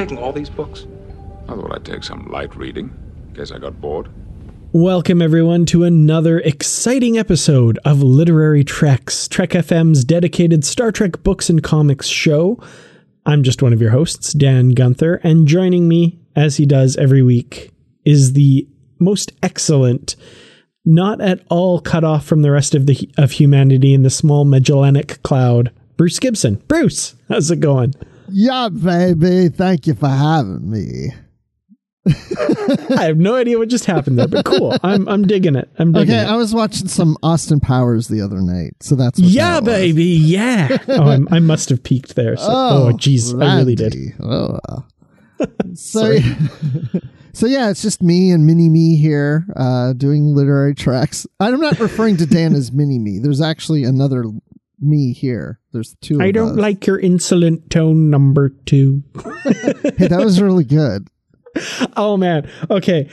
Taking all these books? I thought I'd take some light reading, in case I got bored. Welcome, everyone, to another exciting episode of Literary Treks, Trek FM's dedicated Star Trek books and comics show. I'm just one of your hosts, Dan Gunther, and joining me, as he does every week, is the most excellent, not at all cut off from the rest of the of humanity in the small Magellanic cloud, Bruce Gibson. Bruce, how's it going? Yeah, baby. Thank you for having me. I have no idea what just happened there, but cool. I'm I'm digging it. I'm digging Okay, it. I was watching some Austin Powers the other night, so that's yeah, that baby. Yeah. oh, I'm, I must have peaked there. So, oh, jeez, I really did. Oh. so, so yeah, it's just me and Mini Me here uh, doing literary treks. I'm not referring to Dan as Mini Me. There's actually another me here. There's two. I don't us. like your insolent tone number two. Hey, that was really good. oh man. Okay.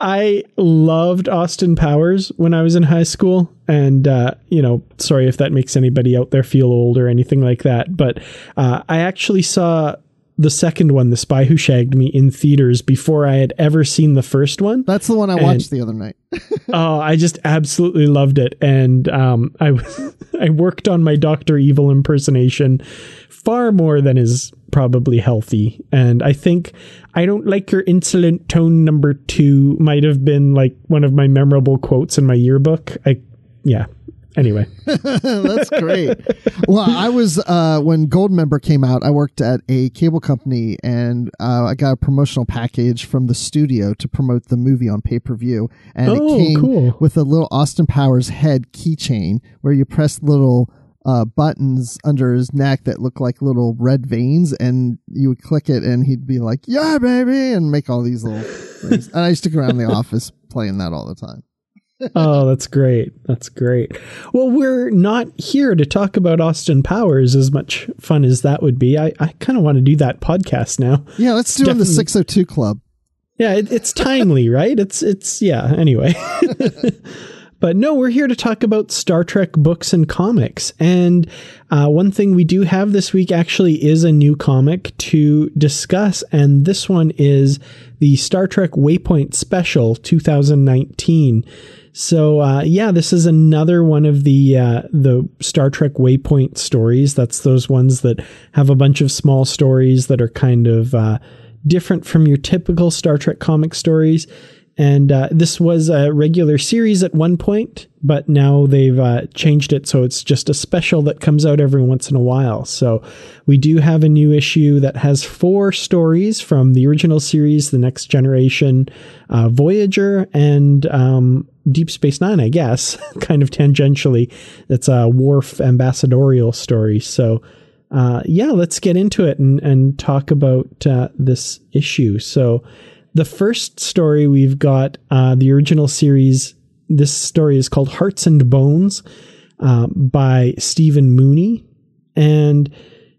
I loved Austin Powers when I was in high school. And, uh, you know, sorry if that makes anybody out there feel old or anything like that. But uh, I actually saw the second one, The Spy Who Shagged Me, in theaters before I had ever seen the first one. That's the one I And- watched the other night. oh, I just absolutely loved it, and um, I I worked on my Doctor Evil impersonation far more than is probably healthy, and I think I don't like your insolent tone number two might have been like one of my memorable quotes in my yearbook. I yeah. Anyway, That's great. well, I was uh, when Goldmember came out. I worked at a cable company, and uh, I got a promotional package from the studio to promote the movie on pay per view. And Oh, it came cool. with a little Austin Powers head keychain where you press little uh, buttons under his neck that look like little red veins, and you would click it, and he'd be like, "Yeah, baby," and make all these little things. And I used to go around the office playing that all the time. Oh, that's great. That's great. Well, we're not here to talk about Austin Powers as much fun as that would be. I, I kind of want to do that podcast now. Yeah, let's do it in the 602 Club. Yeah, it, it's timely, right? It's it's yeah. Anyway, but no, we're here to talk about Star Trek books and comics. And uh, one thing we do have this week actually is a new comic to discuss, and this one is the Star Trek Waypoint Special 2019. So uh, yeah, this is another one of the uh, the Star Trek Waypoint stories. That's those ones that have a bunch of small stories that are kind of uh, different from your typical Star Trek comic stories. And uh, this was a regular series at one point, but now they've uh, changed it so it's just a special that comes out every once in a while. So we do have a new issue that has four stories from the original series, The Next Generation, uh, Voyager, and um, Deep Space Nine, I guess, kind of tangentially. That's a Worf ambassadorial story. So uh, yeah, let's get into it and, and talk about uh, this issue. So, the first story we've got uh, the original series. This story is called Hearts and Bones uh, by Stephen Mooney. And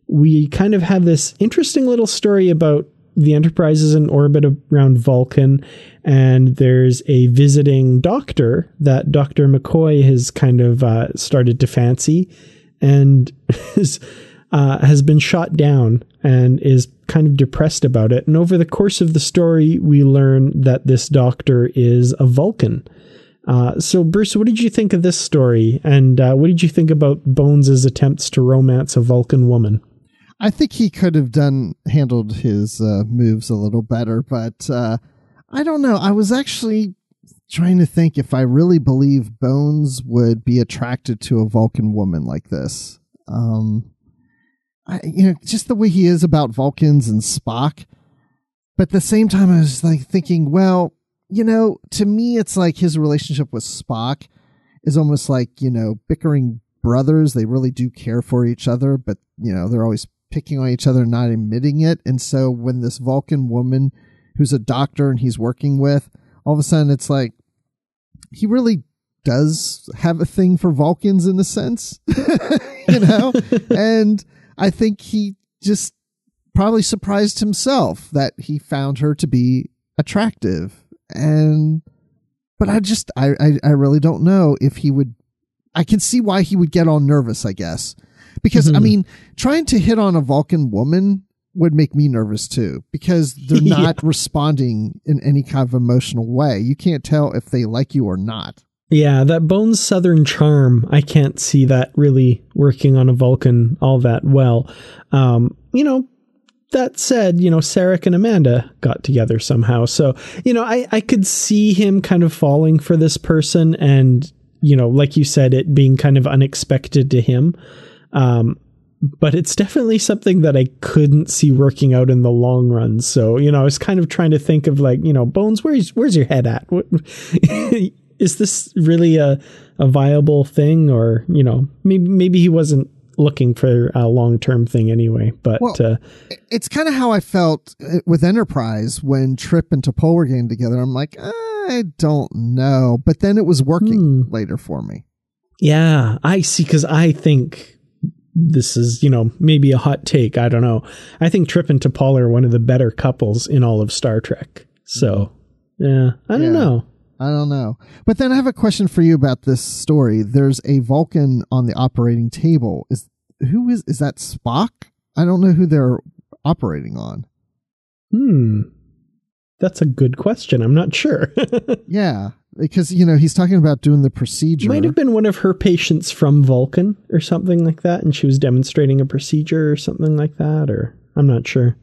we kind of have this interesting little story about the Enterprise is in orbit around Vulcan, and there's a visiting doctor that Dr. McCoy has kind of uh, started to fancy and is, uh, has been shot down and is kind of depressed about it. And over the course of the story, we learn that this doctor is a Vulcan. Uh, so, Bruce, what did you think of this story? And uh, what did you think about Bones' attempts to romance a Vulcan woman? I think he could have done handled his uh, moves a little better, but uh, I don't know. I was actually trying to think if I really believe Bones would be attracted to a Vulcan woman like this. Um, I, you know, just the way he is about Vulcans and Spock. But at the same time, I was like thinking, well, you know, to me, it's like his relationship with Spock is almost like you know bickering brothers. They really do care for each other, but you know they're always picking on each other, and not admitting it. And so when this Vulcan woman who's a doctor and he's working with, all of a sudden it's like he really does have a thing for Vulcans in a sense, you know? and I think he just probably surprised himself that he found her to be attractive. And, but I just, I, I, I really don't know if he would, I can see why he would get all nervous, I guess because mm-hmm. I mean, trying to hit on a Vulcan woman would make me nervous too because they're not yeah. responding in any kind of emotional way. You can't tell if they like you or not. Yeah, that Bones Southern charm, I can't see that really working on a Vulcan all that well. Um, you know, that said, you know, Sarek and Amanda got together somehow. So, you know, I, I could see him kind of falling for this person and, you know, like you said, it being kind of unexpected to him. Um, but it's definitely something that I couldn't see working out in the long run. So, you know, I was kind of trying to think of like, you know, Bones, where's where's your head at? is this really a a viable thing or, you know, maybe maybe he wasn't looking for a long-term thing anyway, but well, uh, it's kind of how I felt uh, with Enterprise when Trip and T'Pol were getting together. I'm like, I don't know, but then it was working hmm. later for me. Yeah, I see cuz I think this is, you know, maybe a hot take. I don't know. I think Trip and T'Pol are one of the better couples in all of Star Trek. So, yeah, I don't yeah, know. I don't know. But then I have a question for you about this story. There's a Vulcan on the operating table. Is who is is that Spock? I don't know who they're operating on. Hmm. That's a good question. I'm not sure. yeah because you know he's talking about doing the procedure. Might have been one of her patients from Vulcan or something like that, and she was demonstrating a procedure or something like that, or I'm not sure.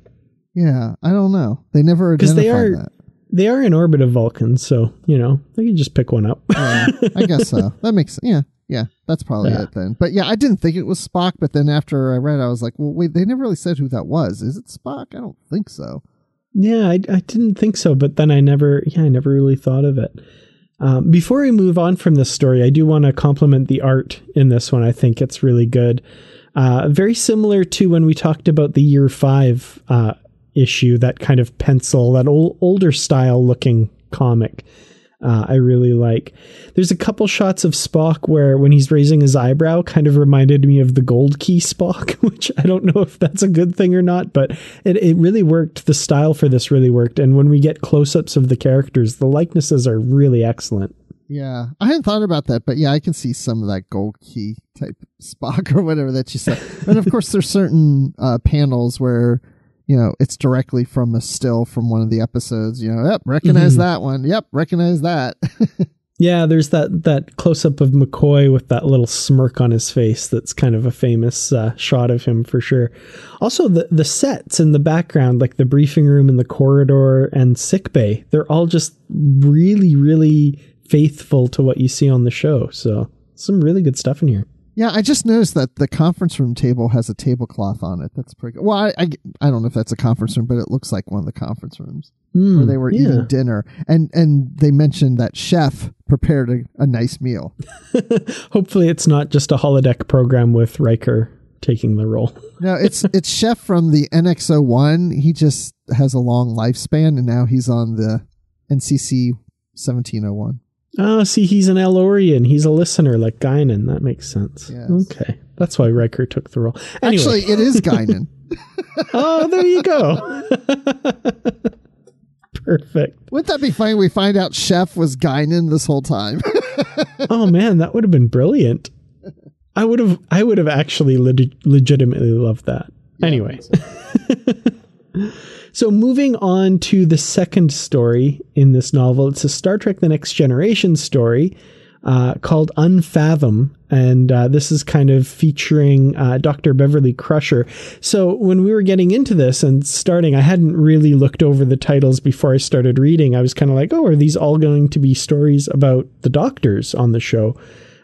Yeah, I don't know. They never because they are that. they are in orbit of Vulcan, so you know they can just pick one up. yeah, I guess so. That makes sense. yeah. Yeah, that's probably yeah. it then. But yeah, I didn't think it was Spock, but then after I read, I was like, well, wait, they never really said who that was. Is it Spock? I don't think so. Yeah, I, I didn't think so, but then I never, yeah, I never really thought of it. Um, before we move on from this story, I do want to compliment the art in this one. I think it's really good. Uh, very similar to when we talked about the year five uh, issue, that kind of pencil, that old, older style looking comic uh, I really like. There's a couple shots of Spock where, when he's raising his eyebrow, kind of reminded me of the Gold Key Spock, which I don't know if that's a good thing or not, but it, it really worked. The style for this really worked. And when we get close ups of the characters, the likenesses are really excellent. Yeah, I hadn't thought about that, but yeah, I can see some of that gold key type Spock or whatever that you said. and of course, there's certain uh, panels where you know, it's directly from a still from one of the episodes. You know, yep, recognize mm-hmm. that one. Yep, recognize that. yeah, there's that that close up of McCoy with that little smirk on his face. That's kind of a famous uh, shot of him for sure. Also, the the sets in the background, like the briefing room and the corridor and sick bay, they're all just really, really faithful to what you see on the show. So some really good stuff in here. Yeah, I just noticed that the conference room table has a tablecloth on it. That's pretty good. Well, I, I, I don't know if that's a conference room, but it looks like one of the conference rooms mm, where they were yeah. eating dinner. And and they mentioned that chef prepared a, a nice meal. Hopefully, it's not just a holodeck program with Riker taking the role. no, it's it's chef from the NX-01. He just has a long lifespan, and now he's on the NCC 1701. Oh, see, he's an El-Aurian. He's a listener like Guinan. That makes sense. Yes. Okay. That's why Riker took the role. Anyway. Actually, it is Guinan. oh, there you go. Perfect. Wouldn't that be funny? We find out Chef was Guinan this whole time. oh man, that would have been brilliant. I would have. I would have actually leg- legitimately loved that. Yeah, anyway. So moving on to the second story in this novel, it's a Star Trek: The Next Generation story uh, called Unfathom, and uh, this is kind of featuring uh, Dr. Beverly Crusher. So when we were getting into this and starting, I hadn't really looked over the titles before I started reading. I was kind of like, oh, are these all going to be stories about the doctors on the show,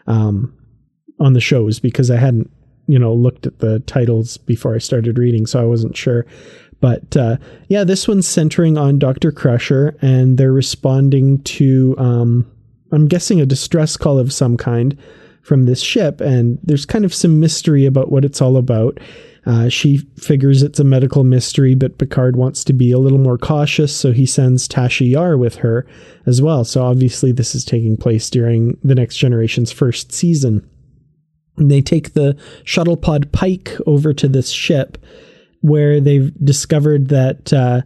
um, on the shows? Because I hadn't, you know, looked at the titles before I started reading, so I wasn't sure. But uh, yeah, this one's centering on Dr. Crusher, and they're responding to. Um, I'm guessing a distress call of some kind from this ship, and there's kind of some mystery about what it's all about. Uh, she figures it's a medical mystery, but Picard wants to be a little more cautious, so he sends Tasha Yar with her as well. So obviously, this is taking place during the Next Generation's first season. And they take the shuttle pod Pike over to this ship where they've discovered that uh,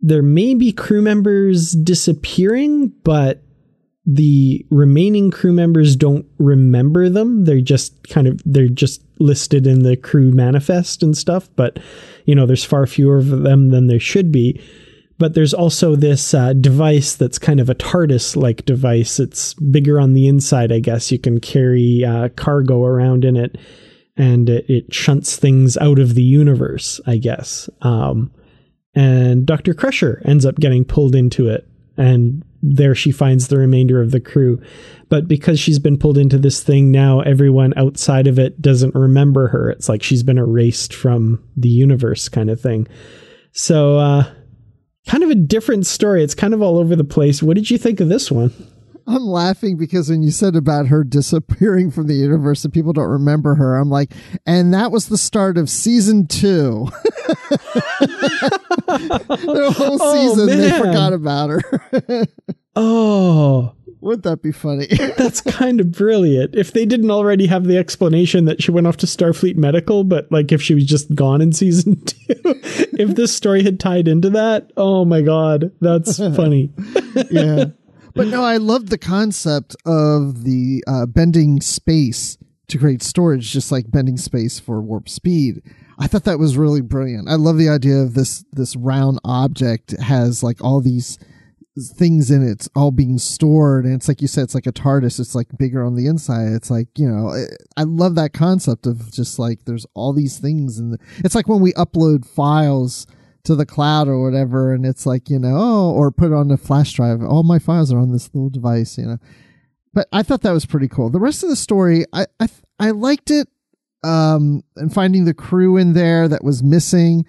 there may be crew members disappearing, but the remaining crew members don't remember them. They're just kind of they're just listed in the crew manifest and stuff, but you know, there's far fewer of them than there should be. But there's also this uh, device that's kind of a TARDIS like device. It's bigger on the inside, I guess. You can carry uh, cargo around in it, and it, it, shunts things out of the universe, I guess. Um, and Dr. Crusher ends up getting pulled into it and there she finds the remainder of the crew. But because she's been pulled into this thing now, everyone outside of it doesn't remember her. It's like she's been erased from the universe, kind of thing. So, uh, kind of a different story. It's kind of all over the place. What did you think of this one? I'm laughing because when you said about her disappearing from the universe and people don't remember her, I'm like, and that was the start of season two. the whole oh, season man. they forgot about her. oh. Wouldn't that be funny? That's kind of brilliant. If they didn't already have the explanation that she went off to Starfleet Medical, but like if she was just gone in season two, if this story had tied into that, oh my god, that's funny. yeah. But no, I love the concept of the uh, bending space to create storage, just like bending space for warp speed. I thought that was really brilliant. I love the idea of this this round object has like all these things in it all being stored and it's like you said it's like a tardis it's like bigger on the inside it's like you know i love that concept of just like there's all these things and it's like when we upload files to the cloud or whatever and it's like you know oh, or put it on the flash drive. All my files are on this little device you know. But i thought that was pretty cool. The rest of the story i i, I liked it um and finding the crew in there that was missing.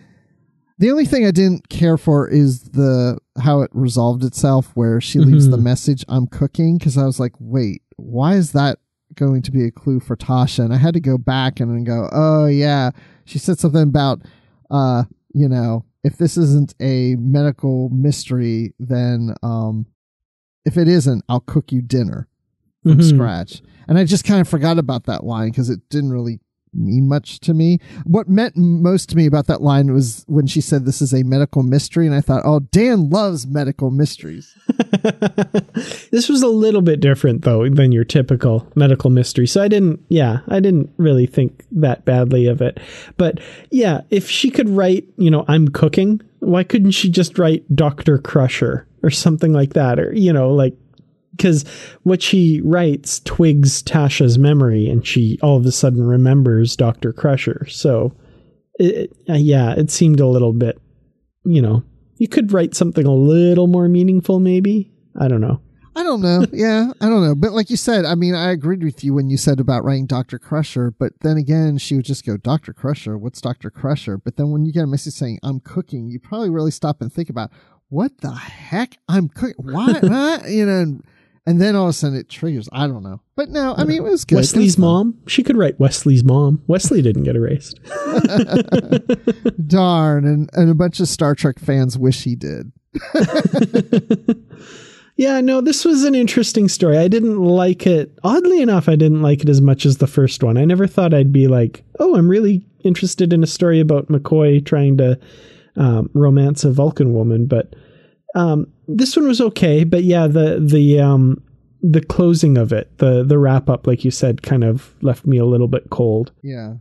The only thing i didn't care for is the how it resolved itself where she leaves mm-hmm. the message i'm cooking because i was like wait why is that going to be a clue for tasha? And i had to go back and go oh yeah she said something about uh you know if this isn't a medical mystery, then um, if it isn't, I'll cook you dinner from mm-hmm. scratch. And I just kind of forgot about that line because it didn't really mean much to me. What meant most to me about that line was when she said this is a medical mystery, and I thought, oh, Dan loves medical mysteries. this was a little bit different though than your typical medical mystery. So I didn't, yeah, I didn't really think that badly of it. But yeah, if she could write, you know, I'm cooking, why couldn't she just write Dr. Crusher or something like that? Or, you know, like because what she writes twigs Tasha's memory, and she all of a sudden remembers Doctor Crusher. So, it, uh, yeah, it seemed a little bit, you know, you could write something a little more meaningful, maybe. I don't know. I don't know. Yeah, I don't know. But like you said, I mean, I agreed with you when you said about writing Dr. Crusher, but then again, she would just go, Dr. Crusher, what's Dr. Crusher? But then when you get a message saying, I'm cooking, you probably really stop and think about, what the heck? I'm cooking. Why? you know, then all of a sudden it triggers. I don't know, but no, I mean it was good. Wesley's was mom. She could write Wesley's mom. Wesley didn't get erased. Darn, and and a bunch of Star Trek fans wish he did. yeah, no, this was an interesting story. I didn't like it. Oddly enough, I didn't like it as much as the first one. I never thought I'd be like, oh, I'm really interested in a story about McCoy trying to um, romance a Vulcan woman, but um, this one was okay. But yeah, the the um, the closing of it, the the wrap up, like you said, kind of left me a little bit cold. Yeah,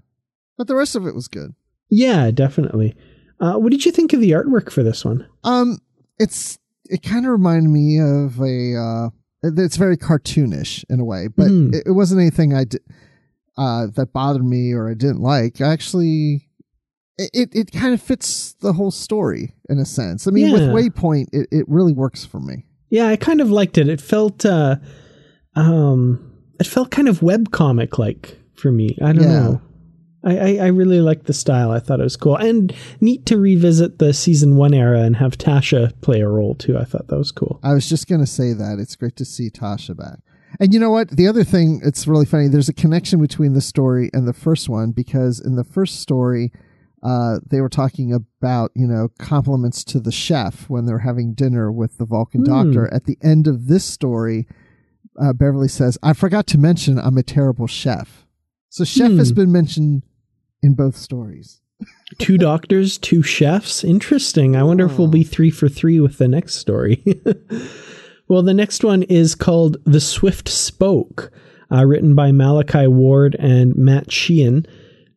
but the rest of it was good. Yeah, definitely. Uh, what did you think of the artwork for this one? Um, it's it kind of reminded me of a. Uh, it's very cartoonish in a way, but mm. it, it, wasn't anything I did uh, that bothered me or I didn't like. Actually, it it kind of fits the whole story in a sense. I mean, yeah. with Waypoint, it, it really works for me. Yeah, I kind of liked it. It felt uh, um, it felt kind of web comic like for me. I don't yeah. know. I, I, I really liked the style. I thought it was cool and neat to revisit the season one era and have Tasha play a role too. I thought that was cool. I was just gonna say that it's great to see Tasha back. And you know what? The other thing, it's really funny. There's a connection between the story and the first one because in the first story, uh, they were talking about you know compliments to the chef when they're having dinner with the Vulcan mm. doctor. At the end of this story, uh, Beverly says, "I forgot to mention I'm a terrible chef." So chef mm. has hmm. been mentioned in both stories. two doctors, two chefs. Interesting. I wonder if we'll be three for three with the next story. well, the next one is called The Swift Spoke, uh, written by Malachi Ward and Matt Sheehan.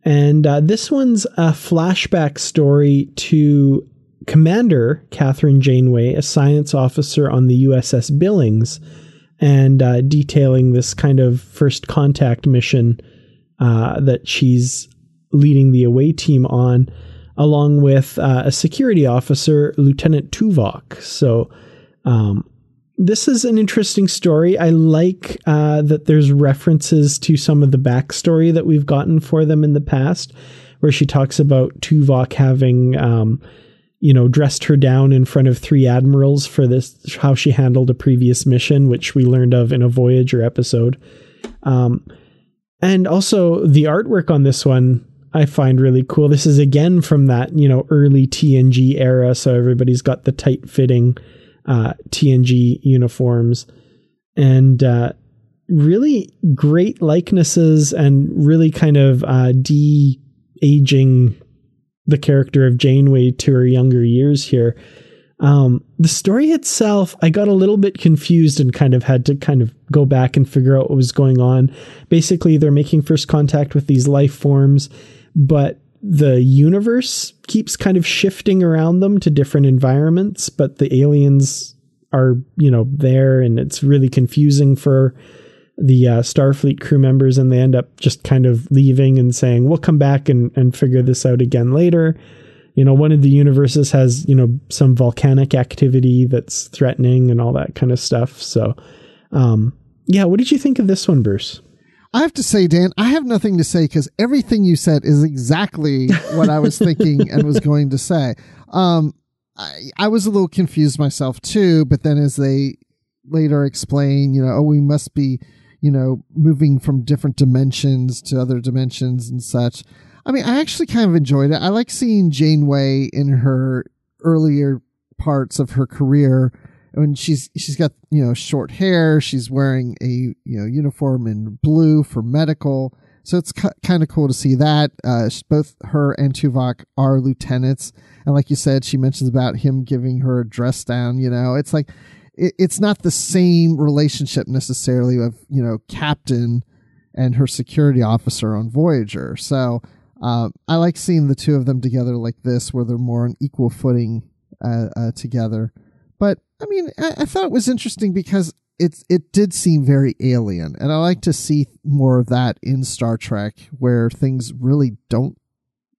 And uh, this one's a flashback story to Commander Kathryn Janeway, a science officer on the USS Billings, and uh, detailing this kind of first contact mission uh, that she's leading the away team on, along with uh, a security officer, Lieutenant Tuvok. So, um, this is an interesting story. I like uh, that there's references to some of the backstory that we've gotten for them in the past, where she talks about Tuvok having, um, you know, dressed her down in front of three admirals for this, how she handled a previous mission, which we learned of in a Voyager episode. Um, and also the artwork on this one I find really cool. This is again from that, you know, early TNG era. So everybody's got the tight fitting uh, TNG uniforms and uh, really great likenesses and really kind of uh, de aging the character of Janeway to her younger years here. Um, the story itself, I got a little bit confused and kind of had to kind of go back and figure out what was going on. Basically, they're making first contact with these life forms, but the universe keeps kind of shifting around them to different environments, but the aliens are, you know, there and it's really confusing for the uh, Starfleet crew members and they end up just kind of leaving and saying, we'll come back and, and figure this out again later. You know, one of the universes has, you know, some volcanic activity that's threatening and all that kind of stuff. So, um, yeah, what did you think of this one, Bruce? I have to say, Dan, I have nothing to say because everything you said is exactly what I was thinking and was going to say. Um, I, I was a little confused myself too, but then as they later explain, you know, oh, we must be, you know, moving from different dimensions to other dimensions and such. I mean, I actually kind of enjoyed it. I like seeing Janeway in her earlier parts of her career when she's she's got you know short hair. She's wearing a you know uniform in blue for medical. So it's kind of cool to see that. Uh, both her and Tuvok are lieutenants. And like you said she mentions about him giving her a dress down you know. It's like it, it's not the same relationship necessarily of you know captain and her security officer on Voyager. So uh, I like seeing the two of them together like this where they're more on equal footing uh, uh together. But I mean, I, I thought it was interesting because it it did seem very alien, and I like to see more of that in Star Trek, where things really don't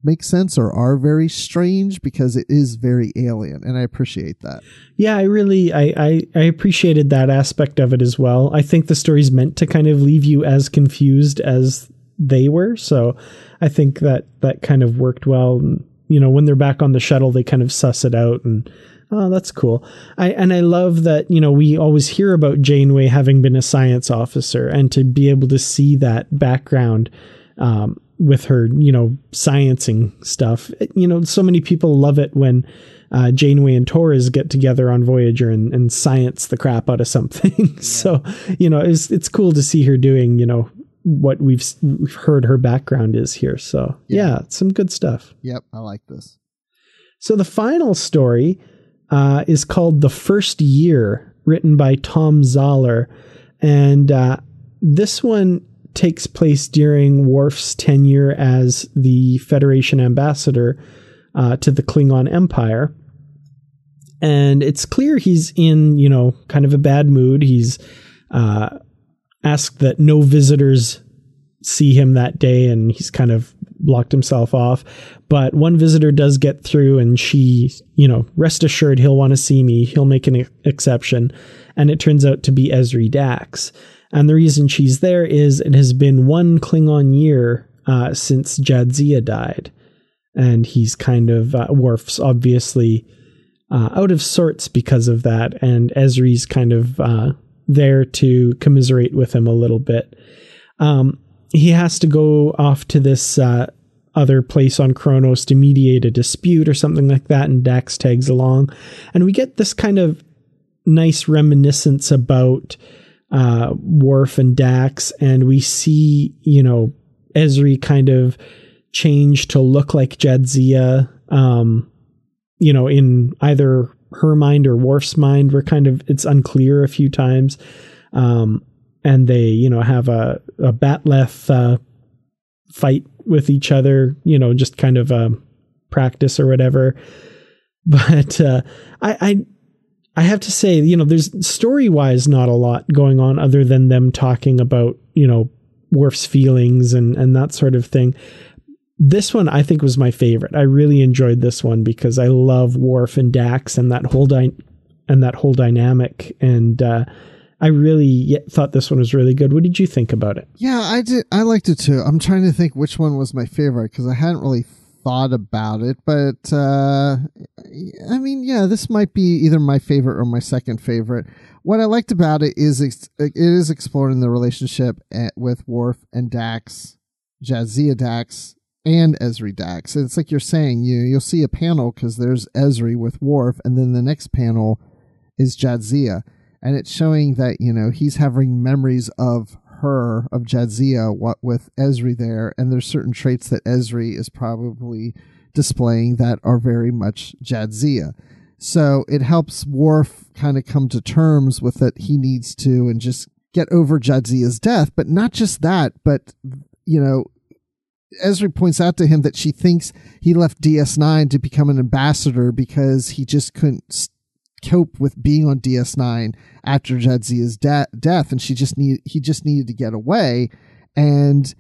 make sense or are very strange because it is very alien and i appreciate that. Yeah i really I, I, I appreciated that aspect of it as well. I think the story's meant to kind of leave you as confused as they were so i think that that kind of worked well. You know when they're back on the shuttle they kind of suss it out and Oh, that's cool. I and I love that, you know, we always hear about Janeway having been a science officer and to be able to see that background um, with her, you know, sciencing stuff. You know, so many people love it when uh, Janeway and Torres get together on Voyager and, and science the crap out of something. Yeah. so, you know, it's it's cool to see her doing, you know, what we've, we've heard her background is here. So yeah. yeah, some good stuff. Yep, I like this. So the final story uh, is called The First Year, written by Thom Zahler. And uh, this one takes place during Worf's tenure as the Federation ambassador uh, to the Klingon Empire. And it's clear he's in, you know, kind of a bad mood. He's uh, asked that no visitors see him that day, and he's kind of blocked himself off. But one visitor does get through, and she, you know, rest assured he'll want to see me. He'll make an exception. And it turns out to be Ezri Dax. And the reason she's there is it has been one Klingon year uh, since Jadzia died. And he's kind of, uh, Worf's obviously uh, out of sorts because of that. And Ezri's kind of uh, there to commiserate with him a little bit. Um, he has to go off to this uh, other place on Kronos to mediate a dispute or something like that, and Dax tags along. And we get this kind of nice reminiscence about uh, Worf and Dax, and we see, you know, Ezri kind of change to look like Jadzia, um, you know, in either her mind or Worf's mind. We're kind of, it's unclear a few times. Um, and they, you know, have a, a bat'leth uh, fight with each other, you know, just kind of a practice or whatever. But uh, I, I I have to say, you know, there's story wise not a lot going on other than them talking about, you know, Worf's feelings and and that sort of thing. This one I think was my favorite. I really enjoyed this one because I love Worf and Dax and that whole dy- and that whole dynamic and uh, I really thought this one was really good. What did you think about it? Yeah, I did. I liked it too. I'm trying to think which one was my favorite because I hadn't really thought about it, but uh, I mean, yeah, this might be either my favorite or my second favorite. What I liked about it is it is exploring the relationship at, with Worf and Dax, Jadzia Dax, and Ezri Dax. It's like you're saying, you you'll see a panel because there's Ezri with Worf, and then the next panel is Jadzia, and it's showing that you know he's having memories of her of Jadzia what with Ezri there, and there's certain traits that Ezri is probably displaying that are very much Jadzia. So it helps Worf kind of come to terms with that he needs to and just get over Jadzia's death. But not just that, but you know, Ezri points out to him that she thinks he left DS9 to become an ambassador because he just couldn't cope with being on DS9 after Jadzia's de- death, and she just need he just needed to get away, and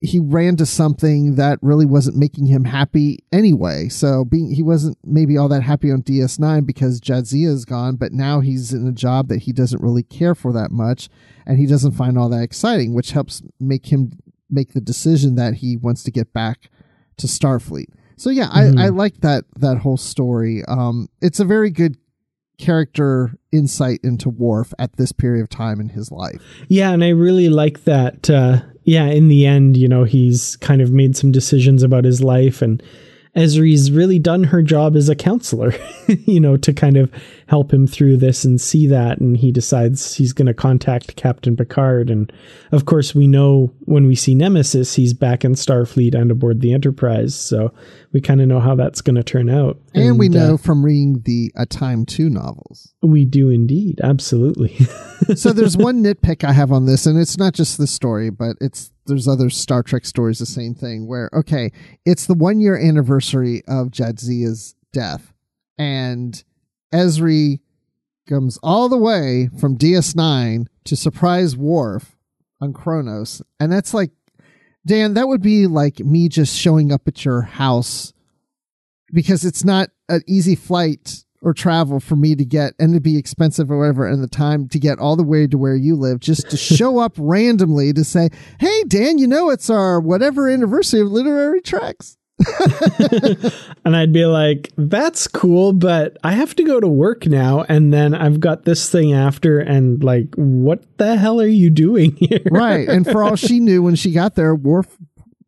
he ran to something that really wasn't making him happy anyway. So being he wasn't maybe all that happy on DS9 because Jadzia is gone, but now he's in a job that he doesn't really care for that much, and he doesn't find all that exciting, which helps make him make the decision that he wants to get back to Starfleet. So yeah, mm-hmm. I, I like that that whole story. Um, it's a very good character insight into Worf at this period of time in his life. Yeah, and I really like that. Uh, yeah, in the end, you know, he's kind of made some decisions about his life and Ezri's really done her job as a counselor, you know, to kind of help him through this and see that. And he decides he's going to contact Captain Picard. And of course, we know when we see Nemesis, he's back in Starfleet and aboard the Enterprise. So we kind of know how that's going to turn out. And, and we know uh, from reading the A Time to novels. We do indeed. Absolutely. so there's one nitpick I have on this, and it's not just the story, but it's there's other Star Trek stories the same thing where okay, it's the one year anniversary of Jadzia's death, and Ezri comes all the way from DS9 to surprise Worf on Kronos, and that's like Dan, that would be like me just showing up at your house because it's not an easy flight or travel for me to get and to be expensive or whatever and the time to get all the way to where you live just to show up randomly to say hey dan you know it's our whatever anniversary of literary treks and I'd be like, that's cool, but I have to go to work now. And then I've got this thing after. And like, what the hell are you doing here? right. And for all she knew when she got there, Worf,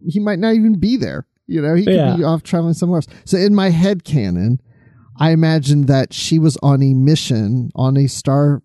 he might not even be there. You know, he could yeah. be off traveling somewhere else. So in my head canon, I imagined that she was on a mission on a star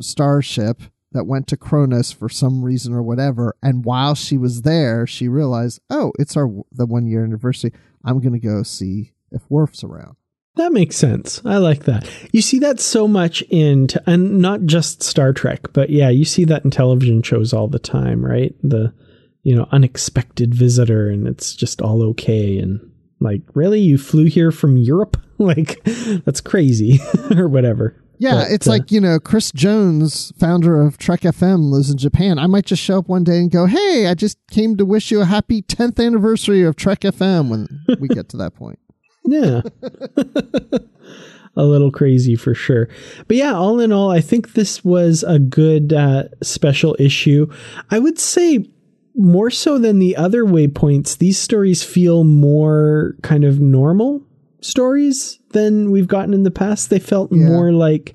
starship that went to Kronos for some reason or whatever. And while she was there, she realized, oh, it's our the one year anniversary. I'm to go see if Worf's around. That makes sense. I like that. You see that so much in, t- and not just Star Trek, but yeah, you see that in television shows all the time, right? The, you know, unexpected visitor and it's just all okay. And like, really? You flew here from Europe? like, that's crazy or whatever. Yeah, But, it's uh, like, you know, Chris Jones, founder of Trek FM, lives in Japan. I might just show up one day and go, hey, I just came to wish you a happy 10th anniversary of Trek FM when we get to that point. Yeah. a little crazy for sure. But yeah, all in all, I think this was a good uh, special issue. I would say more so than the other waypoints, these stories feel more kind of normal stories than we've gotten in the past. They felt Yeah. more like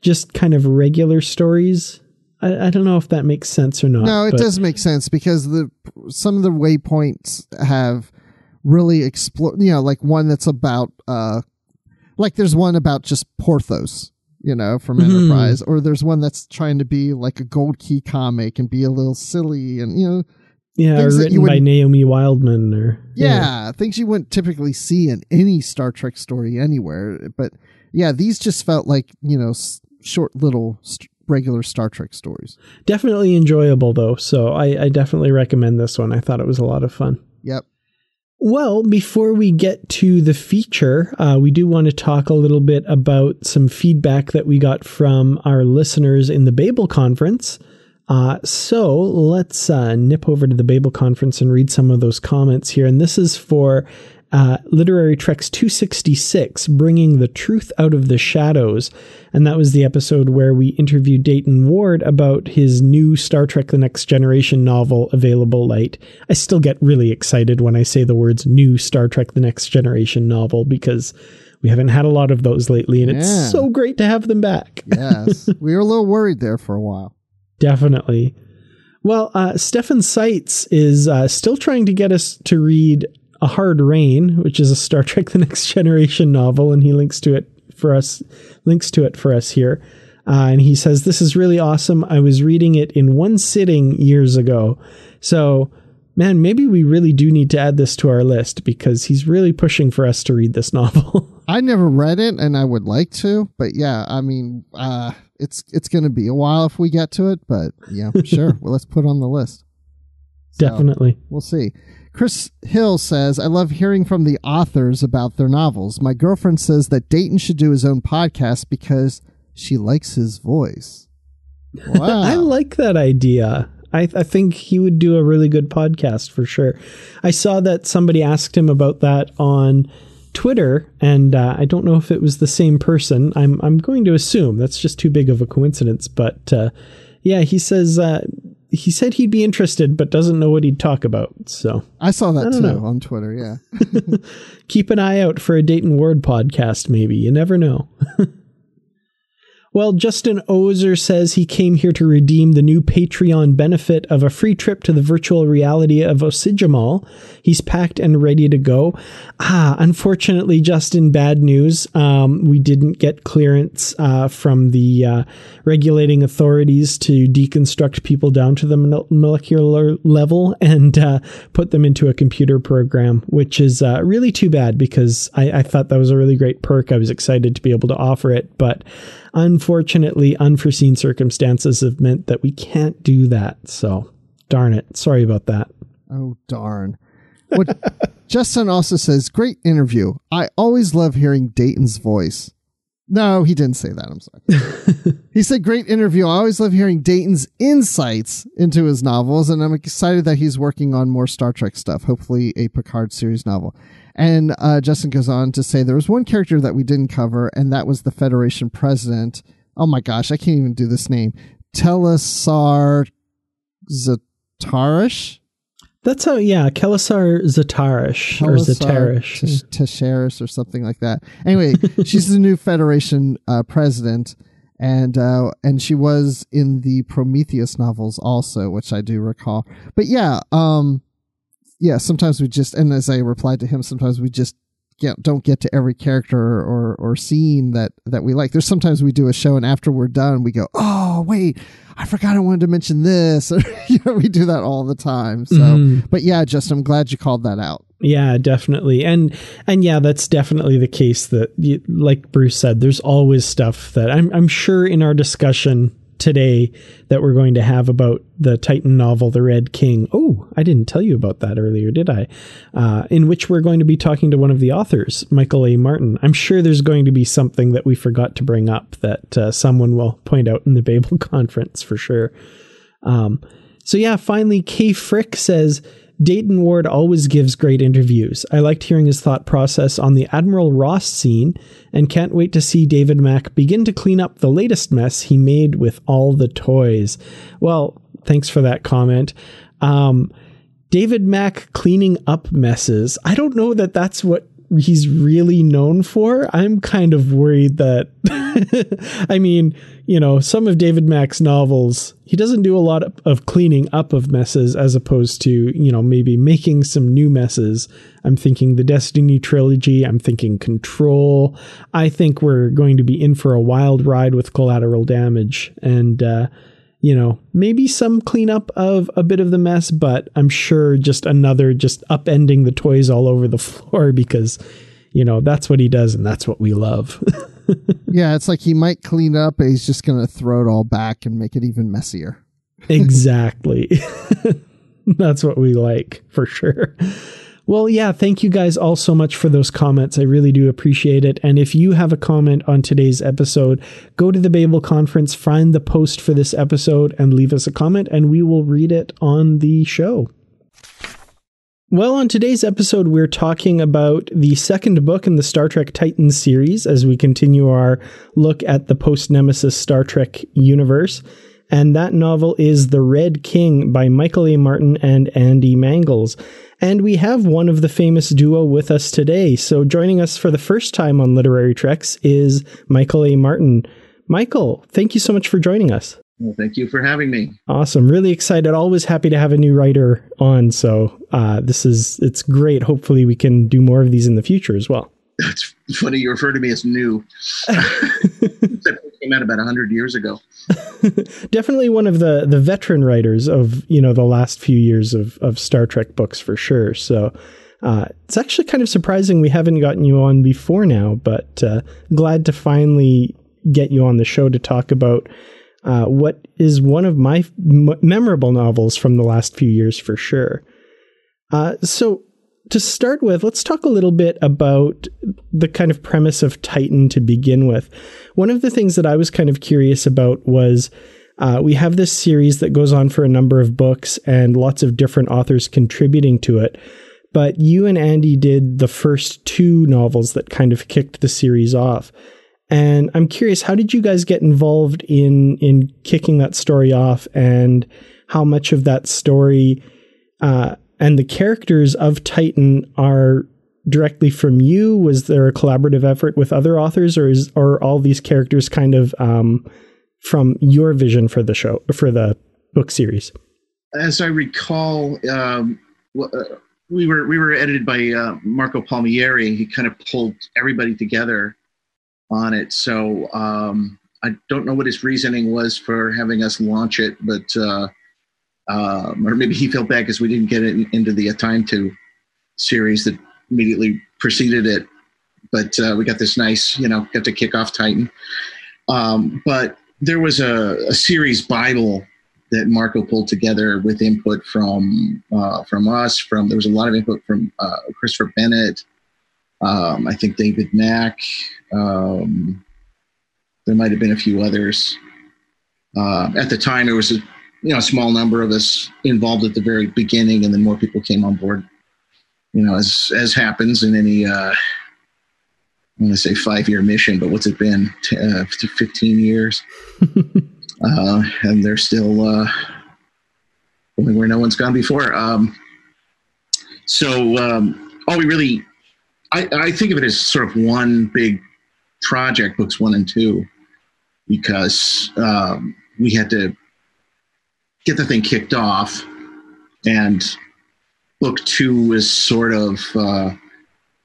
just kind of regular stories. I, I don't know if that makes sense or not. No, it but- does make sense because the some of the waypoints have really explode. You know, like one that's about uh, like there's one about just Porthos, you know, from Mhm. Enterprise, or there's one that's trying to be like a Gold Key comic and be a little silly, and you know, Yeah, you written by Naomi Wildman or yeah, things you wouldn't typically see in any Star Trek story anywhere. But yeah, these just felt like you know s- short little st- regular Star Trek stories. definitely enjoyable though. So I, I definitely recommend this one. I thought it was a lot of fun. Yep. Well, before we get to the feature, uh, we do want to talk a little bit about some feedback that we got from our listeners in the Babel conference. Uh, so let's uh, nip over to the Babel conference and read some of those comments here. And this is for uh, Literary Treks 266, Bringing the Truth Out of the Shadows. And that was the episode where we interviewed Dayton Ward about his new Star Trek The Next Generation novel, Available Light. I still get really excited when I say the words new Star Trek The Next Generation novel because we haven't had a lot of those lately, and Yeah. it's so great to have them back. Yes, we were a little worried there for a while. Definitely. Well, uh, Stefan Seitz is uh, still trying to get us to read A Hard Rain, which is a Star Trek The Next Generation novel, and he links to it for us, links to it for us here. Uh, and he says, This is really awesome. I was reading it in one sitting years ago. So, man, maybe we really do need to add this to our list because he's really pushing for us to read this novel. I never read it, and I would like to, but yeah, I mean, uh, it's it's going to be a while if we get to it, but yeah, sure. well, let's put it on the list. So, Definitely. we'll see. Chris Hill says, I love hearing from the authors about their novels. My girlfriend says that Dayton should do his own podcast because she likes his voice. Wow. I like that idea. I, I think he would do a really good podcast for sure. I saw that somebody asked him about that on Twitter, and uh, I don't know if it was the same person. I'm I'm going to assume that's just too big of a coincidence. But uh, yeah, he says uh, he said he'd be interested, but doesn't know what he'd talk about. So I saw that I too know. on Twitter. Yeah. keep an eye out for a Dayton Ward podcast. Maybe you never know. Well, Justin Ozer says he came here to redeem the new Patreon benefit of a free trip to the virtual reality of Osijamal. He's packed and ready to go. Ah, unfortunately, Justin, bad news. Um, we didn't get clearance uh, from the uh, regulating authorities to deconstruct people down to the molecular level and uh, put them into a computer program, which is uh, really too bad because I, I thought that was a really great perk. I was excited to be able to offer it, but unfortunately, unforeseen circumstances have meant that we can't do that. So, darn it. Sorry about that. Oh darn. What Justin also says, great interview. I always love hearing Dayton's voice. No, he didn't say that. I'm sorry. he said, great interview. I always love hearing Dayton's insights into his novels, and I'm excited that he's working on more Star Trek stuff, hopefully a Picard series novel. And uh, Justin goes on to say there was one character that we didn't cover, and that was the Federation president. Oh my gosh, I can't even do this name. Telesar Zatarish? That's how, yeah, Kelisar Zatarish or Zatarish. Tish- or something like that. Anyway, she's the new Federation uh, president, and uh, and she was in the Prometheus novels also, which I do recall. But yeah, um, yeah. Sometimes we just, and as I replied to him, sometimes we just get, don't get to every character or or scene that that we like. There's sometimes we do a show and after we're done, we go, oh wait, I forgot I wanted to mention this. you know, we do that all the time. So, mm-hmm. but yeah, just I'm glad you called that out. Yeah, definitely. And and yeah, that's definitely the case that you, like Bruce said, there's always stuff that I'm I'm sure in our discussion today that we're going to have about the Titan novel, The Red King. Oh, I didn't tell you about that earlier, did I? Uh, in which we're going to be talking to one of the authors, Michael A. Martin. I'm sure there's going to be something that we forgot to bring up that uh, someone will point out in the Babel conference for sure. Um, so, yeah, finally, Kay Frick says, Dayton Ward always gives great interviews. I liked hearing his thought process on the Admiral Ross scene and can't wait to see David Mack begin to clean up the latest mess he made with all the toys. Well, thanks for that comment. Um, David Mack cleaning up messes. I don't know that that's what he's really known for. I'm kind of worried that I mean, you know, some of David Mack's novels, he doesn't do a lot of, cleaning up of messes as opposed to, you know, maybe making some new messes. I'm thinking the Destiny trilogy, I'm thinking Control. I think we're going to be in for a wild ride with collateral damage and uh you know, maybe some cleanup of a bit of the mess, but I'm sure just another just upending the toys all over the floor because, you know, that's what he does and that's what we love. yeah, it's like he might clean up, but he's just going to throw it all back and make it even messier. exactly. that's what we like for sure. Well, yeah, thank you guys all so much for those comments. I really do appreciate it. And if you have a comment on today's episode, go to the Babel conference, find the post for this episode, and leave us a comment, and we will read it on the show. Well, on today's episode, we're talking about the second book in the Star Trek Titans series as we continue our look at the post Nemesis Star Trek universe. And that novel is The Red King by Michael A. Martin and Andy Mangels. And we have one of the famous duo with us today. So joining us for the first time on Literary Treks is Michael A. Martin. Michael, thank you so much for joining us. Well, thank you for having me. Awesome. Really excited. Always happy to have a new writer on. So uh, this is it's great. Hopefully we can do more of these in the future as well. It's funny you refer to me as new. came out about 100 years ago. Definitely one of the the veteran writers of, you know, the last few years of of Star Trek books for sure. So uh, it's actually kind of surprising we haven't gotten you on before now, but uh, glad to finally get you on the show to talk about uh, what is one of my memorable novels from the last few years for sure. Uh, so to start with, let's talk a little bit about the kind of premise of Titan to begin with. One of the things that I was kind of curious about was uh, we have this series that goes on for a number of books and lots of different authors contributing to it. But you and Andy did the first two novels that kind of kicked the series off. And I'm curious, how did you guys get involved in in kicking that story off, and how much of that story uh, and the characters of Titan are directly from you? Was there a collaborative effort with other authors, or is are all these characters kind of um, from your vision for the show for the book series? As I recall, um, uh, we were we were edited by uh, Marco Palmieri. He kind of pulled everybody together on it. So um, I don't know what his reasoning was for having us launch it, but uh, um, or maybe he felt bad because we didn't get it into the time to series that immediately preceded it. But uh, we got this nice, you know, got to kick off Titan. Um, but there was a, a, series Bible that Marco pulled together with input from uh, from us. From there was a lot of input from uh, Christopher Bennett. Um, I think David Mack. Um, there might have been a few others. Uh, at the time, there was a you know a small number of us involved at the very beginning, and then more people came on board. You know, as as happens in any uh, I'm going to say five year mission, but what's it been? Uh, 15 years. uh, and they're still uh, going where no one's gone before. Um, so, um, all we really, I, I think of it as sort of one big project, books one and two, because um, we had to get the thing kicked off. And book two is sort of uh,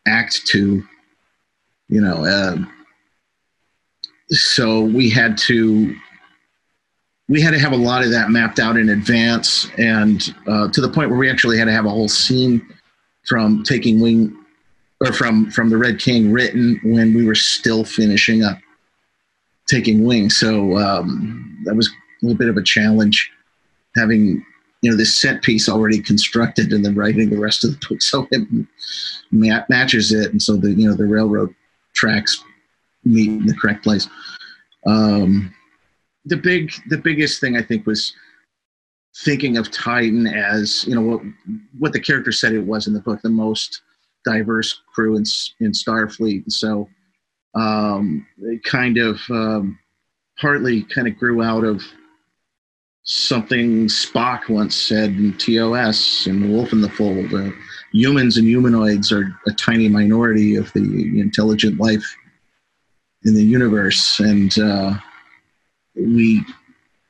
act two. You know, uh, so we had to we had to have a lot of that mapped out in advance, and uh, to the point where we actually had to have a whole scene from taking wing or from from the Red King written when we were still finishing up taking wing. So um, that was a little bit of a challenge having you know this set piece already constructed and then writing the rest of the book. So it ma- matches it. And so the you know the railroad tracks meet in the correct place. Um, the big the biggest thing i think was thinking of titan as you know what what the character said it was in the book the most diverse crew in, in starfleet. And so um, it kind of um, partly kind of grew out of something Spock once said in TOS and Wolf in the Fold. Uh, humans and humanoids are a tiny minority of the intelligent life in the universe, and uh, we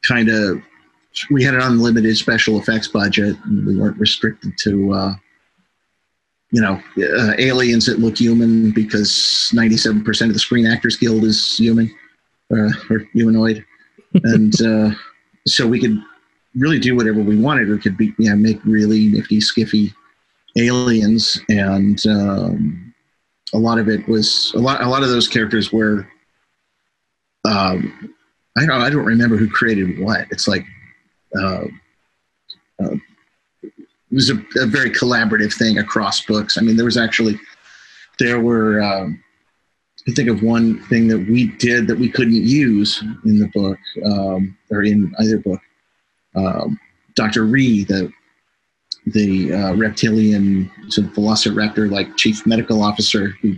kind of we had an unlimited special effects budget, and we weren't restricted to. Uh, you know, uh, aliens that look human because 97% of the Screen Actors Guild is human uh, or humanoid. and uh, so we could really do whatever we wanted. We could be, yeah, make really nifty, skiffy aliens, and um, a lot of it was a lot. A lot of those characters were. Um, I don't. I don't remember who created what. It's like. Uh, uh, it was a, a, very collaborative thing across books. I mean, there was actually there were. Um, I think of one thing that we did that we couldn't use in the book um, or in either book. Um, Dr. Ree, the the uh, reptilian sort of velociraptor like chief medical officer, who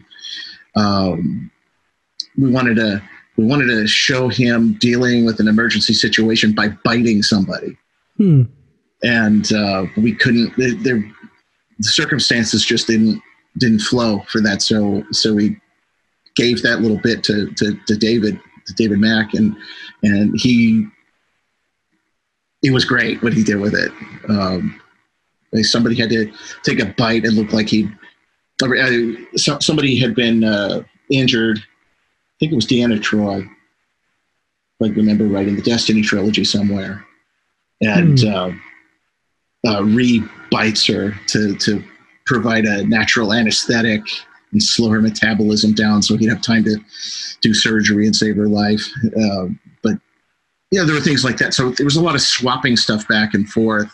um, we wanted to we wanted to show him dealing with an emergency situation by biting somebody, hmm. and uh, we couldn't. the circumstances just didn't didn't flow for that. So so we gave that little bit to, to, to David, to David Mack, and and he it was great what he did with it. Um, somebody had to take a bite and look like he uh, somebody had been uh, injured. I think it was Deanna Troi. I remember writing the Destiny trilogy somewhere, and hmm. uh, uh, Ree bites her to to provide a natural anesthetic and slow her metabolism down so he'd have time to do surgery and save her life. Uh, but yeah, there were things like that. So there was a lot of swapping stuff back and forth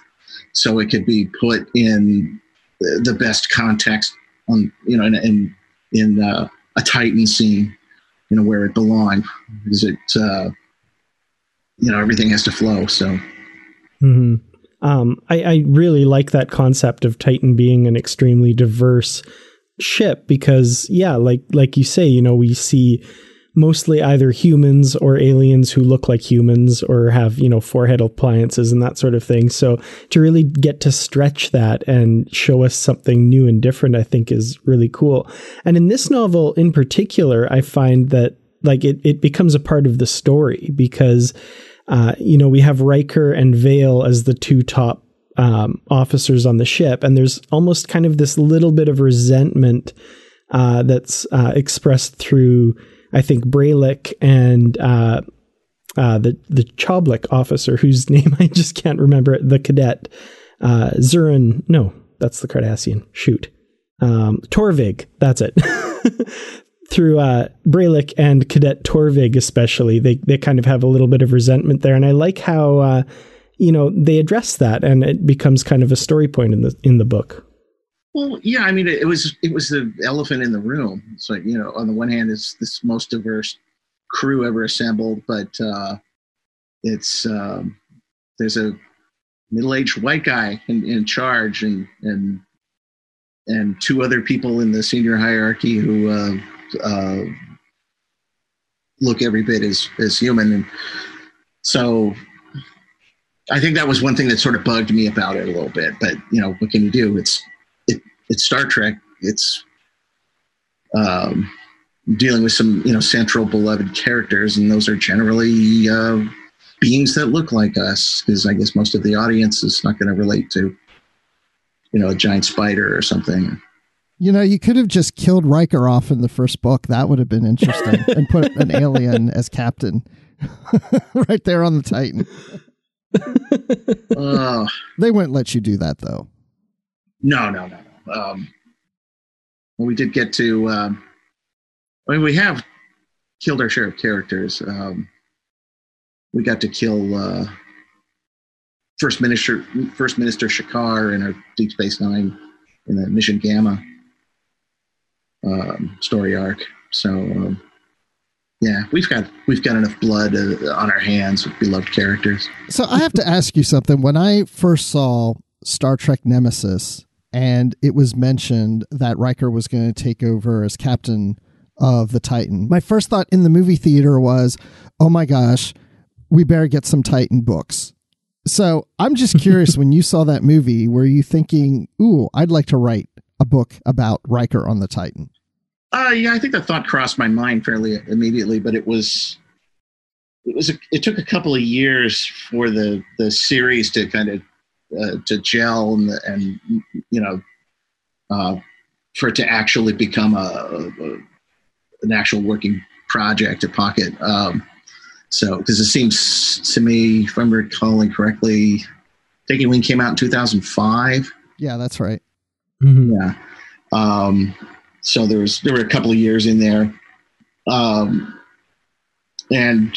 so it could be put in the best context on, you know, in, in, in uh, a Titan scene, you know, where it belonged. Because it, uh, you know, everything has to flow. So. Mm-hmm. Um, I, I really like that concept of Titan being an extremely diverse ship because yeah like like you say you know we see mostly either humans or aliens who look like humans or have you know forehead appliances and that sort of thing. So to really get to stretch that and show us something new and different i think is really cool. And in this novel in particular i find that like it, it becomes a part of the story because uh, you know we have Riker and Vale as the two top um, officers on the ship, and there's almost kind of this little bit of resentment uh, that's uh, expressed through, I think, Bralik and uh, uh the the Choblik officer, whose name I just can't remember, the cadet uh, Zurin. No, that's the Cardassian. Shoot, um, Torvig. That's it. through uh, Bralik and Cadet Torvig, especially, they they kind of have a little bit of resentment there, and I like how uh, you know they address that and it becomes kind of a story point in the in the book. Well yeah i mean it, was it was the elephant in the room. Like you know on the one hand it's this most diverse crew ever assembled but uh it's um there's a middle-aged white guy in, in charge and and and two other people in the senior hierarchy who uh, uh, look every bit as as human. And so I think that was one thing that sort of bugged me about it a little bit. But you know, what can you do? It's it, it's Star Trek. It's um, dealing with some you know central beloved characters, and those are generally uh, beings that look like us. Because I guess most of the audience is not going to relate to you know a giant spider or something. You know, you could have just killed Riker off in the first book. That would have been interesting, and put an alien as captain, right there on the Titan. Uh, They wouldn't let you do that, though. no, no, no, no. Um, well, we did get to. Um, I mean, we have killed our share of characters. Um, we got to kill uh, First Minister First Minister Shakaar in our Deep Space Nine in the Mission Gamma um, story arc. So um, yeah, we've got we've got enough blood uh, on our hands with beloved characters. So I have to ask you something. When I first saw Star Trek Nemesis, and it was mentioned that Riker was going to take over as captain of the Titan, my first thought in the movie theater was, "Oh my gosh, we better get some Titan books." So I'm just curious. when you saw that movie, were you thinking, "Ooh, I'd like to write a book about Riker on the Titan"? Uh, yeah, I think that thought crossed my mind fairly immediately, but it was it was a, it took a couple of years for the the series to kind of uh, to gel and and you know uh, for it to actually become a, a an actual working project at Pocket. Um, so because it seems to me, if I'm recalling correctly, Taking Wing came out in 2005. Yeah, that's right. Mhm. Yeah. Um, so there was there were a couple of years in there, um, and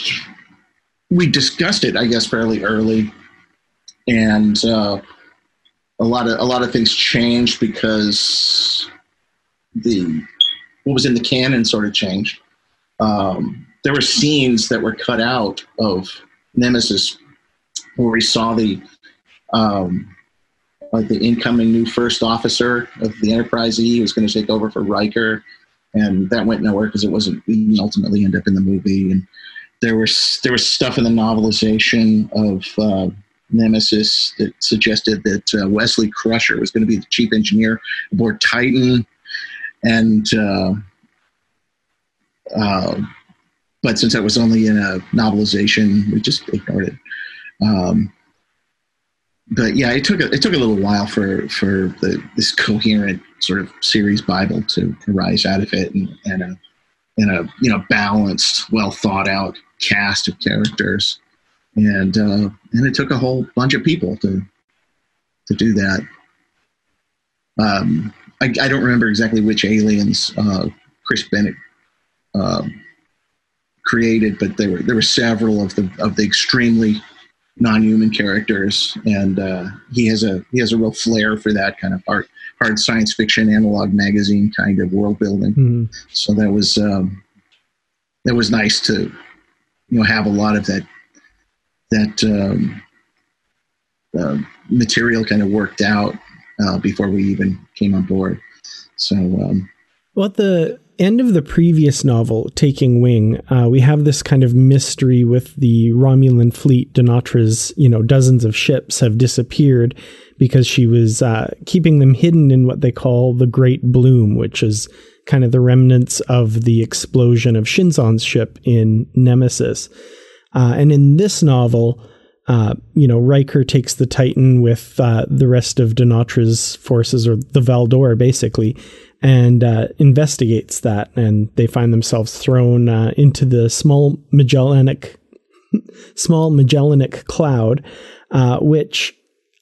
we discussed it, I guess, fairly early, and uh, a lot of a lot of things changed because the what was in the canon sort of changed. Um, there were scenes that were cut out of Nemesis where we saw the um, like the incoming new first officer of the Enterprise E was going to take over for Riker, and that went nowhere because it wasn't didn't ultimately end up in the movie. And there was there was stuff in the novelization of uh, Nemesis that suggested that uh, Wesley Crusher was going to be the chief engineer aboard Titan, and uh, uh, but since that was only in a novelization, we just ignored it. Um, but yeah, it took a, it took a little while for for the this coherent sort of series Bible to arise out of it, and and a and a you know balanced, well thought out cast of characters, and uh, and it took a whole bunch of people to to do that. Um, I, I don't remember exactly which aliens uh, Chris Bennett um, created, but there were there were several of the of the extremely non-human characters, and uh, he has a he has a real flair for that kind of art, hard science fiction analog magazine kind of world building. Mhm. So that was um, that was nice to you know have a lot of that that um, uh, material kind of worked out uh, before we even came on board. So um, Well, at the end of the previous novel, Taking Wing, uh, we have this kind of mystery with the Romulan fleet. Donatra's, you know, dozens of ships have disappeared because she was uh, keeping them hidden in what they call the Great Bloom, which is kind of the remnants of the explosion of Shinzon's ship in Nemesis. Uh, and in this novel, uh, you know, Riker takes the Titan with uh, the rest of Donatra's forces, or the Valdore, basically, and uh, investigates that. And they find themselves thrown uh, into the small Magellanic, small Magellanic cloud, uh, which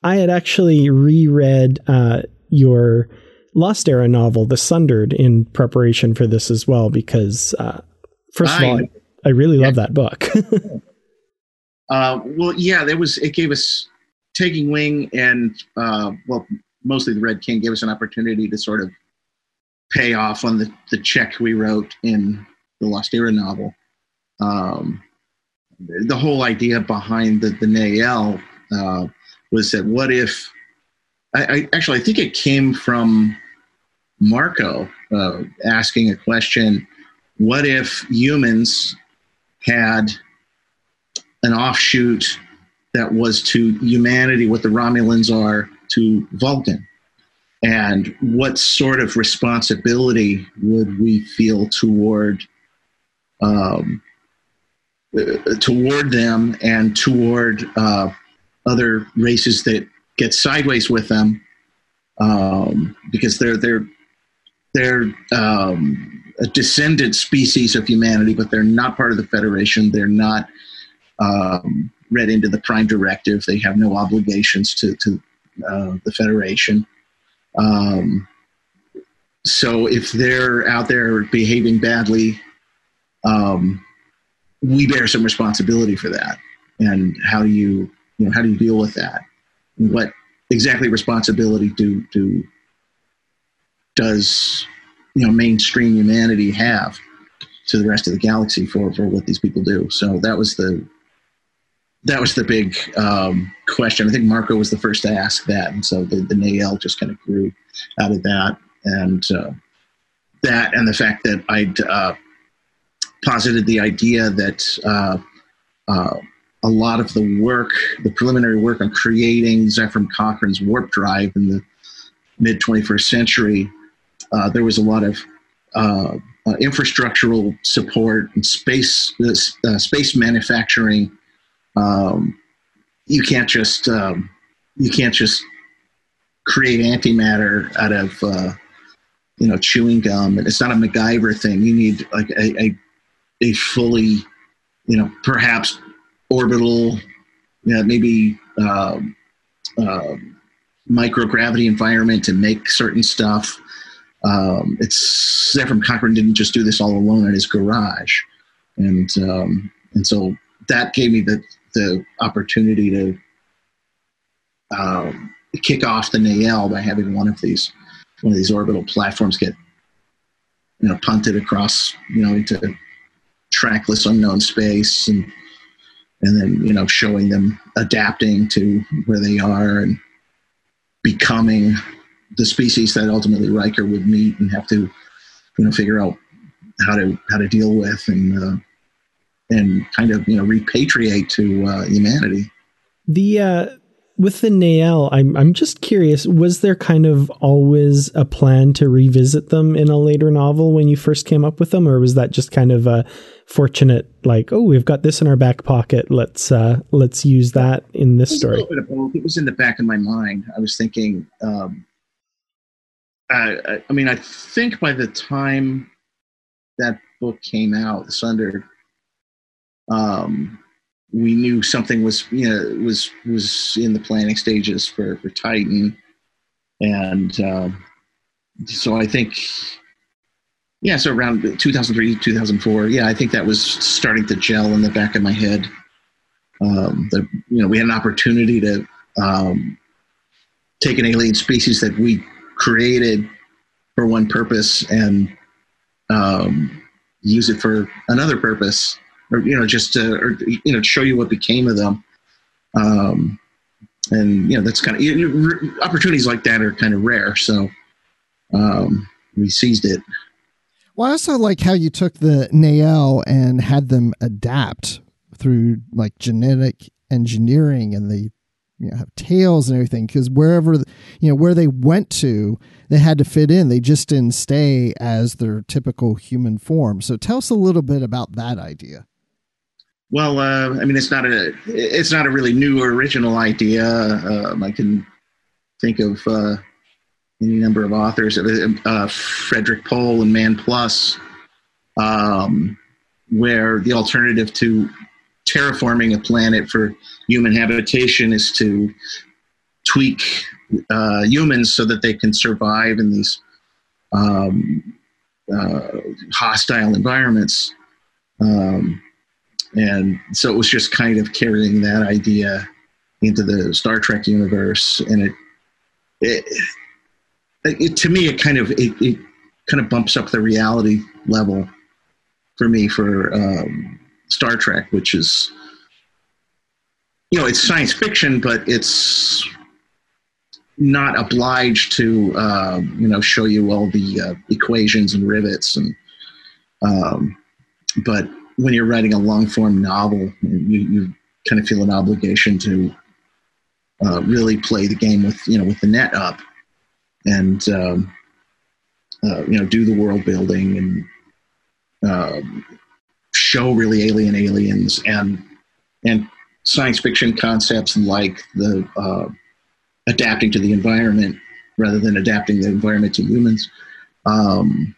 I had actually reread uh, your Lost Era novel, The Sundered, in preparation for this as well, because uh, first of all, Fine. I really love that book. Uh, well, yeah, there was. It gave us taking wing, and uh, well, mostly the Red King gave us an opportunity to sort of pay off on the the check we wrote in the Lost Era novel. Um, the whole idea behind the the Neyel uh, was that what if? I, I actually I think it came from Marco uh, asking a question: What if humans had an offshoot that was to humanity what the Romulans are to Vulcan. And what sort of responsibility would we feel toward um, uh, toward them and toward uh, other races that get sideways with them um, because they're they're they're um, a descendant species of humanity, but they're not part of the Federation. They're not um, read into the Prime Directive. They have no obligations to, to uh, the Federation. Um, so if they're out there behaving badly, um, we bear some responsibility for that. And how do you, you know, how do you deal with that? what exactly responsibility do do does you know mainstream humanity have to the rest of the galaxy for for what these people do? So that was the that was the big um, question. I think Marco was the first to ask that, and so the, the Neyel just kind of grew out of that, and uh, that, and the fact that I'd uh, posited the idea that uh, uh a lot of the work, the preliminary work on creating Zefram Cochrane's warp drive in the mid 21st century, uh, there was a lot of uh, infrastructural support and space space manufacturing um, you can't just um, you can't just create antimatter out of uh, you know chewing gum. It's not a MacGyver thing. You need like a, a, a fully you know perhaps orbital, you know, maybe uh, microgravity environment to make certain stuff. Um, it's Zefram Cochrane didn't just do this all alone in his garage, and um, and so that gave me the the opportunity to um, kick off the Neyel by having one of these one of these orbital platforms get you know punted across you know into trackless unknown space and and then you know showing them adapting to where they are and becoming the species that ultimately Riker would meet and have to you know figure out how to how to deal with and uh, and kind of you know repatriate to uh, humanity. The uh, with the Neyel, I'm I'm just curious. Was there kind of always a plan to revisit them in a later novel when you first came up with them, or was that just kind of a fortunate like, oh, we've got this in our back pocket. Let's uh, let's use that in this story. It was in the back of my mind. I was thinking. Um, I, I mean, I think by the time that book came out, The Sundered, um, we knew something was you know was was in the planning stages for for Titan, and uh, so I think yeah, so around 2003 2004, yeah, I think that was starting to gel in the back of my head. Um, that you know we had an opportunity to um, take an alien species that we created for one purpose and um, use it for another purpose or you know just to or you know show you what became of them. Um, and you know that's kind of you opportunities like that are kind of rare so um, we seized it. Well i also like how you took the Neyel and had them adapt through like genetic engineering and they you know, have tails and everything because wherever you know where they went to they had to fit in. They just didn't stay as their typical human form. So tell us a little bit about that idea well, uh, I mean, it's not a it's not a really new or original idea. Um, I can think of uh, any number of authors, uh, Frederik Pohl and Man Plus, um, where the alternative to terraforming a planet for human habitation is to tweak uh, humans so that they can survive in these um, uh, hostile environments. Um, and so it was just kind of carrying that idea into the Star Trek universe, and it, it, it to me, it kind of it, it, kind of bumps up the reality level for me for um, Star Trek, which is you know it's science fiction, but it's not obliged to uh, you know show you all the uh, equations and rivets and um, but when you're writing a long form novel, you, you kind of feel an obligation to uh, really play the game with you know with the net up and um, uh, you know do the world building and um, show really alien aliens and and science fiction concepts like the uh, adapting to the environment rather than adapting the environment to humans. Um,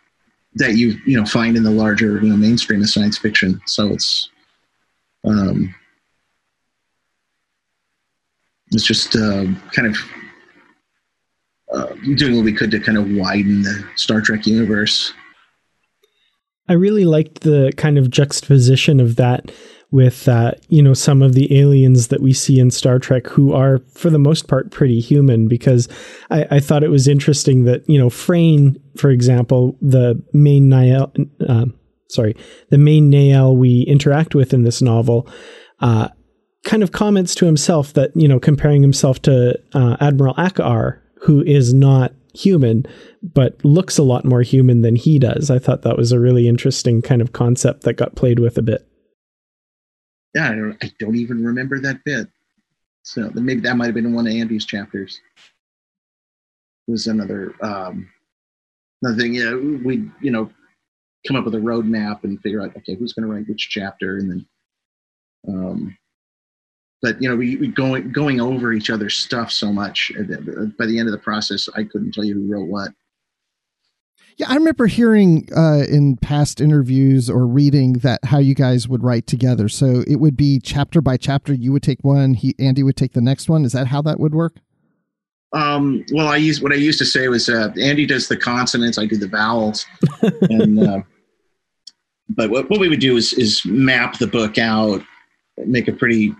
that you you know find in the larger you know mainstream of science fiction. So it's um, it's just uh, kind of uh, doing what we could to kind of widen the Star Trek universe. I really liked the kind of juxtaposition of that with uh, you know some of the aliens that we see in Star Trek who are for the most part pretty human because I, I thought it was interesting that you know Frayne, for example, the main Neyel, uh, sorry, the main Neyel we interact with in this novel, uh, kind of comments to himself that you know comparing himself to uh, Admiral Akaar, who is not human but looks a lot more human than he does. I thought that was a really interesting kind of concept that got played with a bit yeah, I don't, I don't even remember that bit. So maybe that might have been one of Andy's chapters. It was another um, another thing. Yeah, we you know come up with a roadmap and figure out okay who's going to write which chapter, and then um, but you know we, we going going over each other's stuff so much. Uh, by the end of the process, I couldn't tell you who wrote what. Yeah, I remember hearing uh, in past interviews or reading that how you guys would write together. So it would be chapter by chapter. You would take one, he Andy would take the next one. Is that how that would work? Um, well, I use what I used to say was uh, Andy does the consonants, I do the vowels, and uh, but what, what we would do is is map the book out, make a pretty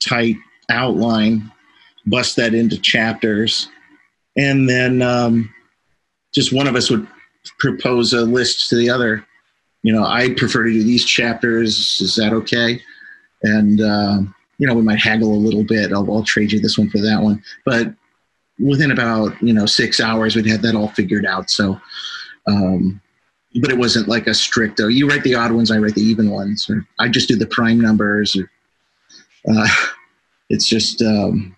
tight outline, bust that into chapters, and then um, just one of us would propose a list to the other. You know, I prefer to do these chapters. Is that okay? And uh, you know, we might haggle a little bit. I'll, I'll trade you this one for that one. But within about you know six hours, we'd have that all figured out. So, um, but it wasn't like a strict. Oh, you write the odd ones, I write the even ones, or I just do the prime numbers. Or uh, it's just um,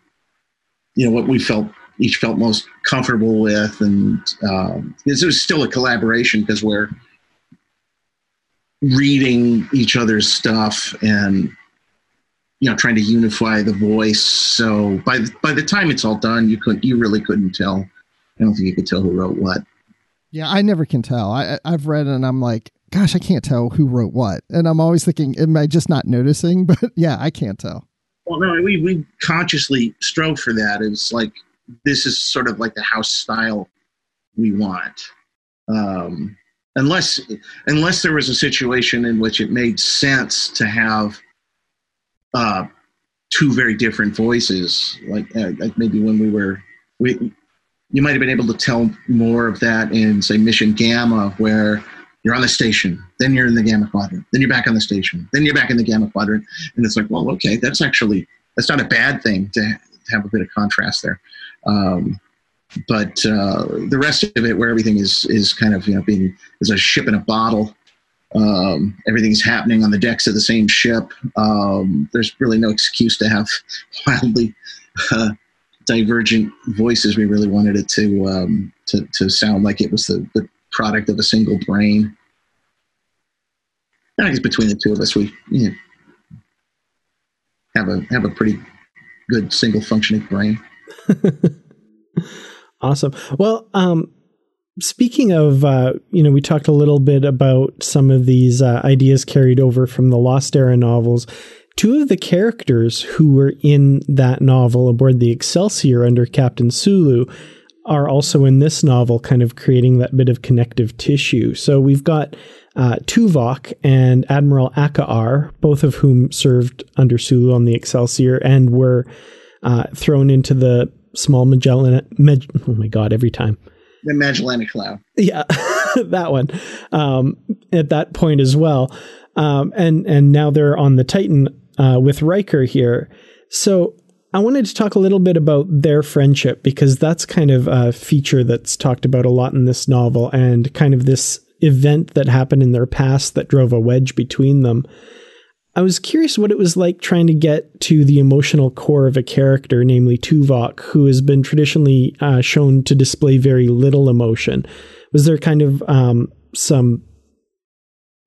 you know what we felt each felt most comfortable with, and um, it was still a collaboration because we're reading each other's stuff and you know trying to unify the voice. So by by the time it's all done, you couldn't you really couldn't tell. I don't think you could tell who wrote what. Yeah, I never can tell. I I've read and I'm like, gosh, I can't tell who wrote what, and I'm always thinking, am I just not noticing? But yeah, I can't tell. Well, no, we we consciously strove for that. It's like this is sort of like the house style we want. Um, unless unless there was a situation in which it made sense to have uh, two very different voices, like, uh, like maybe when we were we you might have been able to tell more of that in say Mission Gamma, where you're on the station, then you're in the Gamma Quadrant, then you're back on the station, then you're back in the Gamma Quadrant, and it's like, well, okay, that's actually that's not a bad thing to, to have a bit of contrast there. Um, but uh, the rest of it, where everything is is kind of you know being is a ship in a bottle. Um, everything's happening on the decks of the same ship. Um, there's really no excuse to have wildly uh, divergent voices. We really wanted it to um, to to sound like it was the, the product of a single brain. I guess between the two of us, we you know, have a have a pretty good single functioning brain. awesome. Well, um, speaking of, uh, you know, we talked a little bit about some of these uh, ideas carried over from the Lost Era novels. Two of the characters who were in that novel aboard the Excelsior under Captain Sulu are also in this novel, kind of creating that bit of connective tissue. So we've got uh, Tuvok and Admiral Akaar, both of whom served under Sulu on the Excelsior and were uh, thrown into the small Magellan. Mag, oh my god! Every time the Magellanic Cloud. Yeah, that one. Um, at that point as well, um, and and now they're on the Titan uh, with Riker here. So I wanted to talk a little bit about their friendship because that's kind of a feature that's talked about a lot in this novel, and kind of this event that happened in their past that drove a wedge between them. I was curious what it was like trying to get to the emotional core of a character, namely Tuvok, who has been traditionally uh, shown to display very little emotion. Was there kind of um, some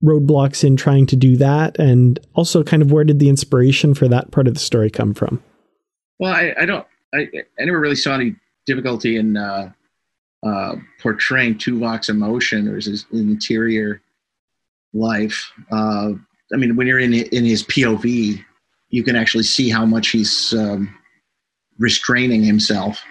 roadblocks in trying to do that? And also, kind of where did the inspiration for that part of the story come from? Well, I, I don't, I, I never really saw any difficulty in uh, uh, portraying Tuvok's emotion or his interior life. I mean, when you're in in his POV, you can actually see how much he's um, restraining himself.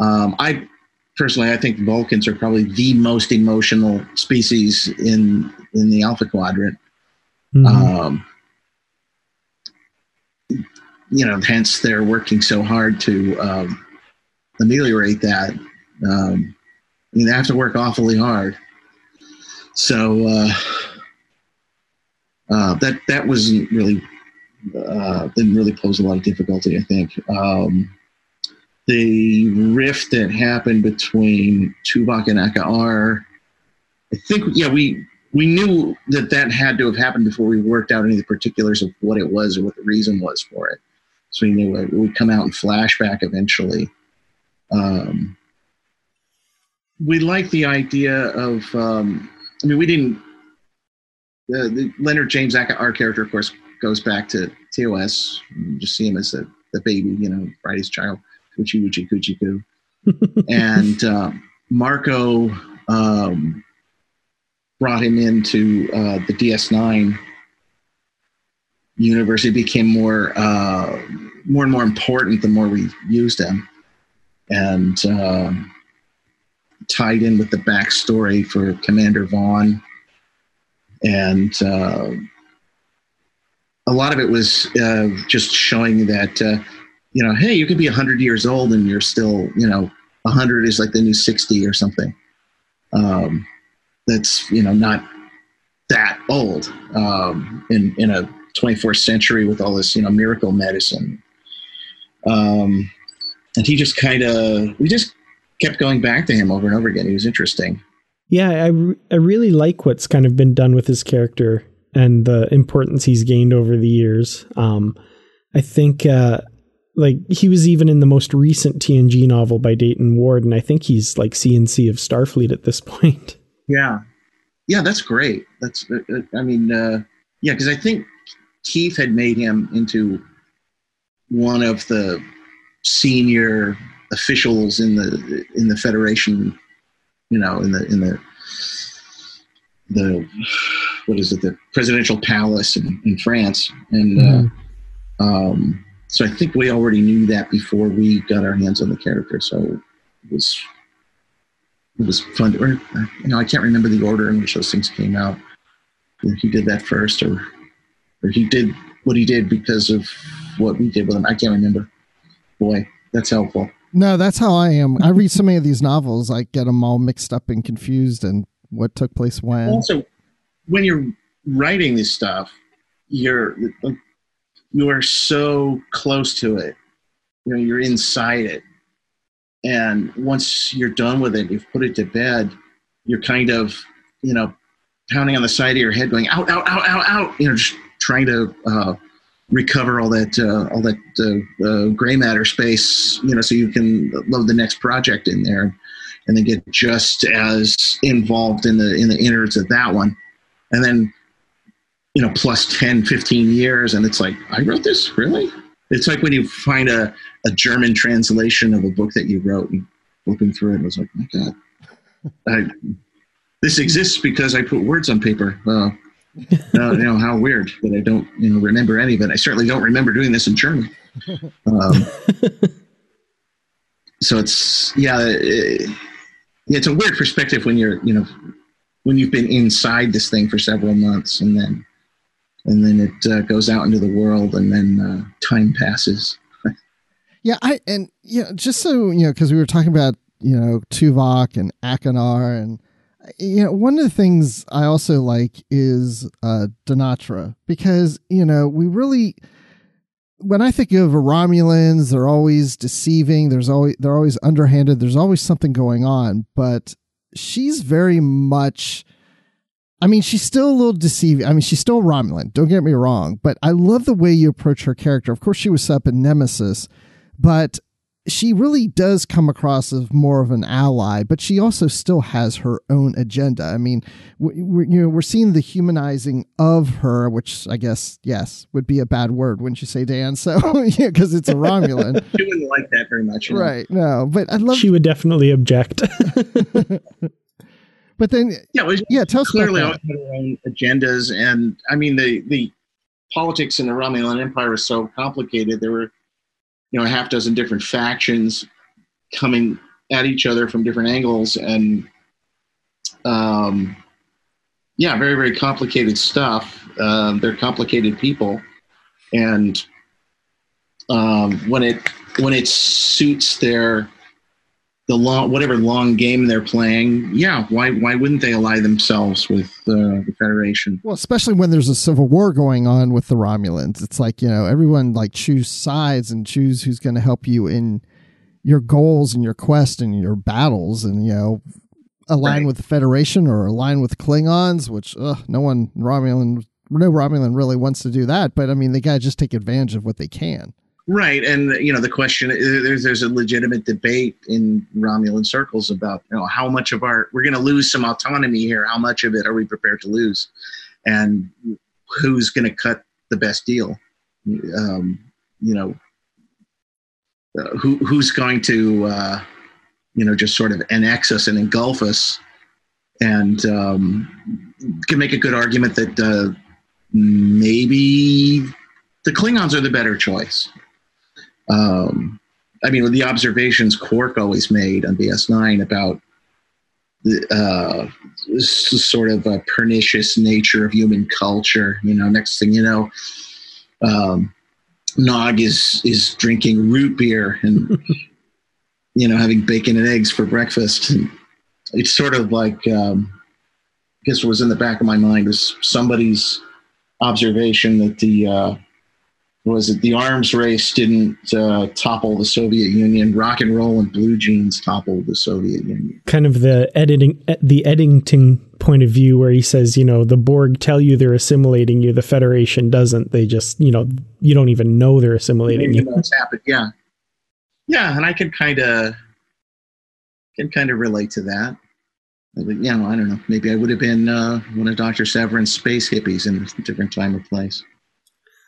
Um, I personally, I think Vulcans are probably the most emotional species in in the Alpha Quadrant. Mm-hmm. Um, you know, hence they're working so hard to um, ameliorate that. Um, I mean, they have to work awfully hard. So uh, uh, that that wasn't really uh, didn't really pose a lot of difficulty. I think um, the rift that happened between Tuvok and Akaar I think yeah we we knew that that had to have happened before we worked out any of the particulars of what it was or what the reason was for it. So we knew it would come out in flashback eventually. Um, we like the idea of. Um, I mean, we didn't. Uh, the Leonard James Akaar character, of course, goes back to TOS. You just see him as the, the baby, you know, Friday's child, Coochie Woochie Coochie Coo. and uh, Marco um, brought him into uh, the DS9 universe. It became more, uh, more and more important the more we used him, and uh, tied in with the backstory for Commander Vaughn, and uh, a lot of it was uh, just showing that uh, you know, hey, you could be hundred years old and you're still, you know, hundred is like the new sixty or something. Um, that's you know not that old um, in in a 24th century with all this you know miracle medicine. Um, and he just kind of we just kept going back to him over and over again. He was interesting. Yeah, I, I really like what's kind of been done with his character and the importance he's gained over the years. Um, I think uh, like he was even in the most recent TNG novel by Dayton Ward, and I think he's like CNC of Starfleet at this point. Yeah, yeah, that's great. That's uh, uh, I mean, uh, yeah, because I think Keith had made him into one of the senior officials in the in the Federation. You know, in the in the the what is it the presidential palace in, in France and mm uh, um, so I think we already knew that before we got our hands on the character. So it was it was fun. To, or, you know, I can't remember the order in which those things came out. He did that first, or or he did what he did because of what we did with him. I can't remember. Boy, that's helpful. No, that's how I am. I read so many of these novels, I get them all mixed up and confused, and what took place when. Also, when you're writing this stuff, you're you are so close to it. You know, you're inside it. And once you're done with it, you've put it to bed, you're kind of, you know, pounding on the side of your head, going out, out, out, out, out. You know, just trying to uh, recover all that uh, all that uh, uh, gray matter space. You know, so you can load the next project in there, and then get just as involved in the in the innards of that one, and then you know, plus 10, 15 years. And it's like, I wrote this? Really? It's like when you find a, a German translation of a book that you wrote and flipping through it, and was like, my God, I, this exists because I put words on paper. Uh, uh, you know, how weird that I don't, you know, remember any of it. I certainly don't remember doing this in German. Um, so it's, yeah, it, it's a weird perspective when you're, you know, when you've been inside this thing for several months and then and then it uh, goes out into the world, and then uh, time passes. yeah, I and you know, just so you know, because we were talking about you know Tuvok and Akaar, and you know, one of the things I also like is uh, Donatra because you know we really. When I think of Romulans, they're always deceiving. There's always they're always underhanded. There's always something going on, but she's very much I mean, she's still a little deceiving. I mean, she's still Romulan. Don't get me wrong, but I love the way you approach her character. Of course, she was set up in Nemesis, but she really does come across as more of an ally, but she also still has her own agenda. I mean, we're, you know, we're seeing the humanizing of her, which I guess, yes, would be a bad word, wouldn't you say, Dan? So, yeah, because it's a Romulan. she wouldn't like that very much. You know? Right. No, but I love. She would definitely object. but then, yeah, well, yeah, tell us clearly about that. her own agendas. And I mean, the, the politics in the Romulan Empire is so complicated. There were you know a half dozen different factions coming at each other from different angles and um, yeah very very complicated stuff. Uh, they're complicated people. And um, when it when it suits their the long whatever long game they're playing yeah why why wouldn't they ally themselves with uh, the federation? Well especially when there's a civil war going on with the romulans. It's like you know everyone like choose sides and choose who's going to help you in your goals and your quest and your battles and you know align right. with the federation or align with klingons which ugh, no one romulan no romulan really wants to do that but i mean they got to just take advantage of what they can Right, and you know the question there's there's a legitimate debate in Romulan circles about you know how much of our we're going to lose some autonomy here. How much of it are we prepared to lose, and who's going to cut the best deal? Um, you know, uh, who who's going to uh, you know just sort of annex us and engulf us, and um, can make a good argument that uh, maybe the Klingons are the better choice um, I mean, the observations Quark always made on DS9 about the uh, sort of a pernicious nature of human culture. You know, next thing you know, um, Nog is is drinking root beer and you know having bacon and eggs for breakfast. And it's sort of like um, I guess what was in the back of my mind was somebody's observation that the uh, was it the arms race didn't uh, topple the Soviet Union? Rock and roll and blue jeans toppled the Soviet Union. Kind of the editing, the Eddington point of view, where he says, you know, the Borg tell you they're assimilating you, the Federation doesn't. They just, you know, you don't even know they're assimilating you. What's happened? Yeah, yeah, and I can kind of can kind of relate to that. You know, I don't know. Maybe I would have been uh, one of Dr. Sevrin's space hippies in a different time or place.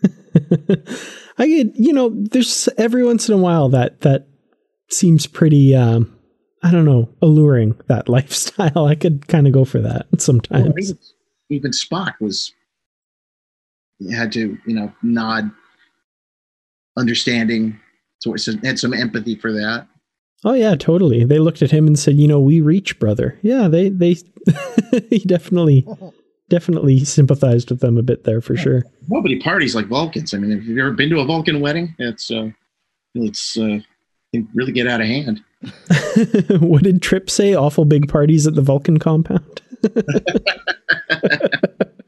I get, you know, there's every once in a while that that seems pretty um I don't know, alluring that lifestyle. I could kind of go for that sometimes. Well, even, even Spock was had to, you know, nod understanding towards had some empathy for that. Oh yeah, totally. They looked at him and said, "You know, we reach, brother." Yeah, they they he definitely definitely sympathized with them a bit there for yeah. sure. Nobody parties like Vulcans. I mean, have you ever been to a Vulcan wedding? It's uh, it's uh, really get out of hand. what did Trip say? Awful big parties at the Vulcan compound.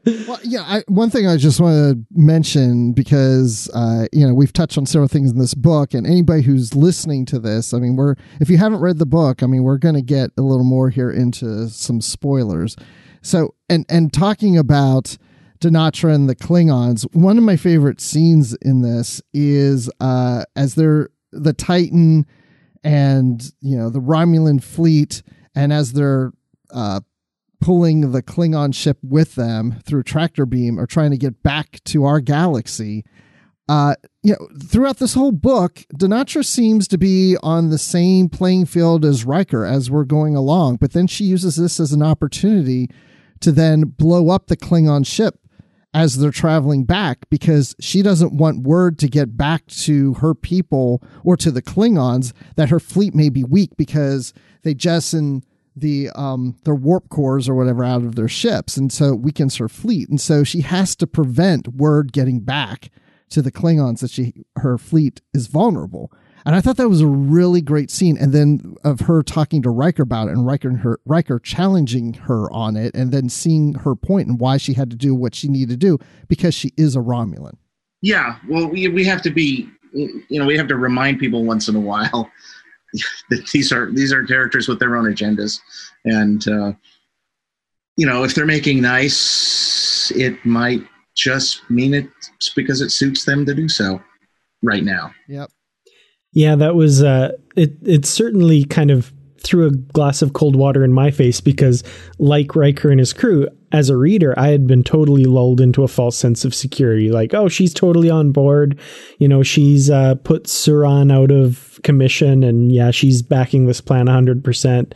well, yeah. I, one thing I just want to mention because uh, you know we've touched on several things in this book, and anybody who's listening to this, I mean, we're if you haven't read the book, I mean, we're going to get a little more here into some spoilers. So, and and talking about Donatra and the Klingons, one of my favorite scenes in this is uh, as they're the Titan and you know the Romulan fleet, and as they're uh, pulling the Klingon ship with them through tractor beam, or trying to get back to our galaxy. Uh, you know, throughout this whole book, Donatra seems to be on the same playing field as Riker as we're going along, but then she uses this as an opportunity to then blow up the Klingon ship as they're traveling back because she doesn't want word to get back to her people or to the Klingons that her fleet may be weak because they jettison the um their warp cores or whatever out of their ships. And so it weakens her fleet. And so she has to prevent word getting back to the Klingons that she her fleet is vulnerable and I thought that was a really great scene. And then of her talking to Riker about it and Riker, her, Riker challenging her on it and then seeing her point and why she had to do what she needed to do because she is a Romulan. Yeah. Well, we, we have to be, you know, we have to remind people once in a while that these are, these are characters with their own agendas. And, uh, you know, if they're making nice, it might just mean it's because it suits them to do so right now. Yep. Yeah, that was uh, it. It certainly kind of threw a glass of cold water in my face because, like Riker and his crew, as a reader, I had been totally lulled into a false sense of security. Like, oh, she's totally on board. You know, she's uh, put Suran out of commission, and yeah, she's backing this plan 100%.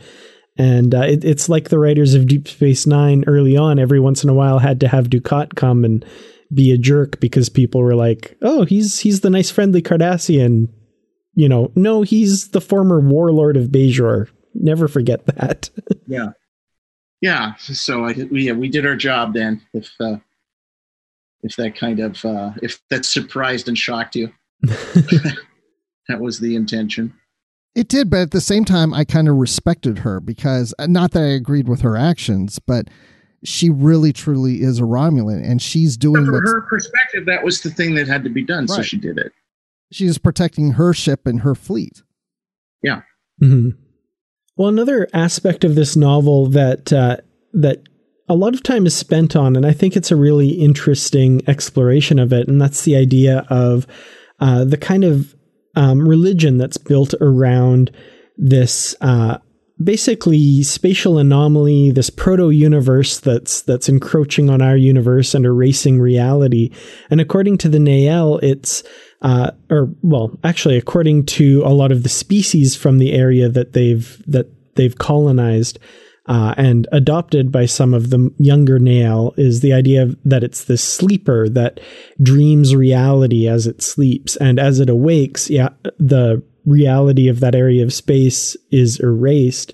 And uh, it, it's like the writers of Deep Space Nine early on, every once in a while, had to have Dukat come and be a jerk because people were like, "Oh, he's he's the nice, friendly Cardassian." You know, no, he's the former warlord of Bajor. Never forget that. yeah, yeah. So I we yeah, we did our job then. If uh, if that kind of uh, if that surprised and shocked you, that was the intention. It did, but at the same time, I kind of respected her because uh, not that I agreed with her actions, but she really truly is a Romulan, and she's doing. But from her perspective, that was the thing that had to be done, right. so she did it. She's protecting her ship and her fleet. Yeah. Mm-hmm. Well, another aspect of this novel that uh, that a lot of time is spent on, and I think it's a really interesting exploration of it, and that's the idea of uh, the kind of um, religion that's built around this uh, basically spatial anomaly, this proto universe that's that's encroaching on our universe and erasing reality. And according to the Neyel, it's uh, or well, actually, according to a lot of the species from the area that they've that they've colonized. Uh, and adopted by some of the younger Neyel is the idea of, that it's this sleeper that dreams reality as it sleeps, and as it awakes, yeah, the reality of that area of space is erased.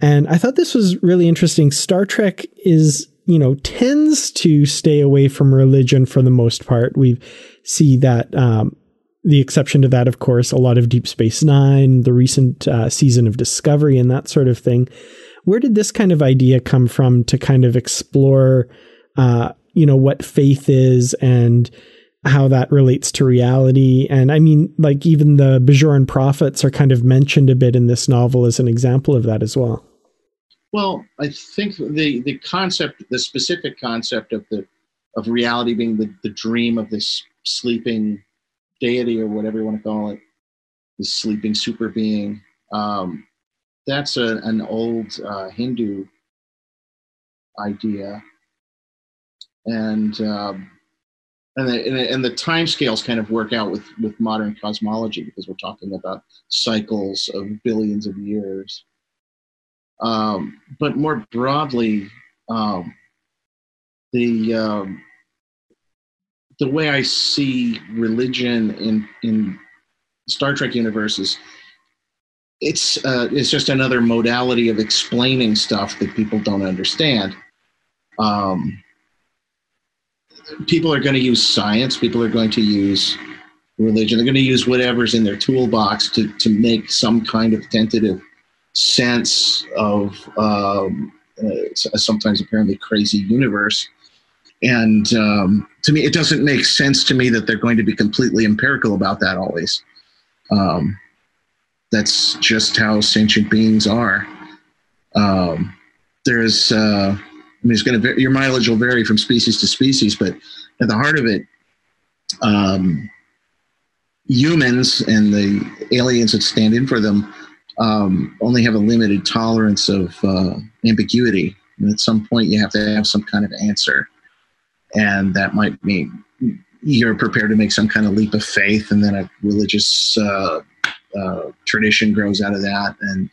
And I thought this was really interesting. Star Trek is, you know, tends to stay away from religion for the most part. We see that um, the exception to that, of course, a lot of Deep Space Nine, the recent uh, season of Discovery, and that sort of thing. Where did this kind of idea come from to kind of explore, uh, you know, what faith is and how that relates to reality. And I mean, like even the Bajoran prophets are kind of mentioned a bit in this novel as an example of that as well. Well, I think the the concept, the specific concept of the of reality being the, the dream of this sleeping deity or whatever you want to call it, this sleeping super being. Um, that's a, an old uh, Hindu idea, and um, and the, and the time scales kind of work out with with modern cosmology because we're talking about cycles of billions of years um, but more broadly um, the um, the way I see religion in in Star Trek universe is it's uh, it's just another modality of explaining stuff that people don't understand. Um, people are going to use science. People are going to use religion. They're going to use whatever's in their toolbox to, to make some kind of tentative sense of um, uh, sometimes apparently crazy universe. And um, to me, it doesn't make sense to me that they're going to be completely empirical about that always. Um, that's just how sentient beings are. Um, there's uh, I mean, it's going to your mileage will vary from species to species, but at the heart of it, um, humans and the aliens that stand in for them um, only have a limited tolerance of uh, ambiguity. And at some point, you have to have some kind of answer, and that might mean you're prepared to make some kind of leap of faith, and then a religious uh, uh, tradition grows out of that, and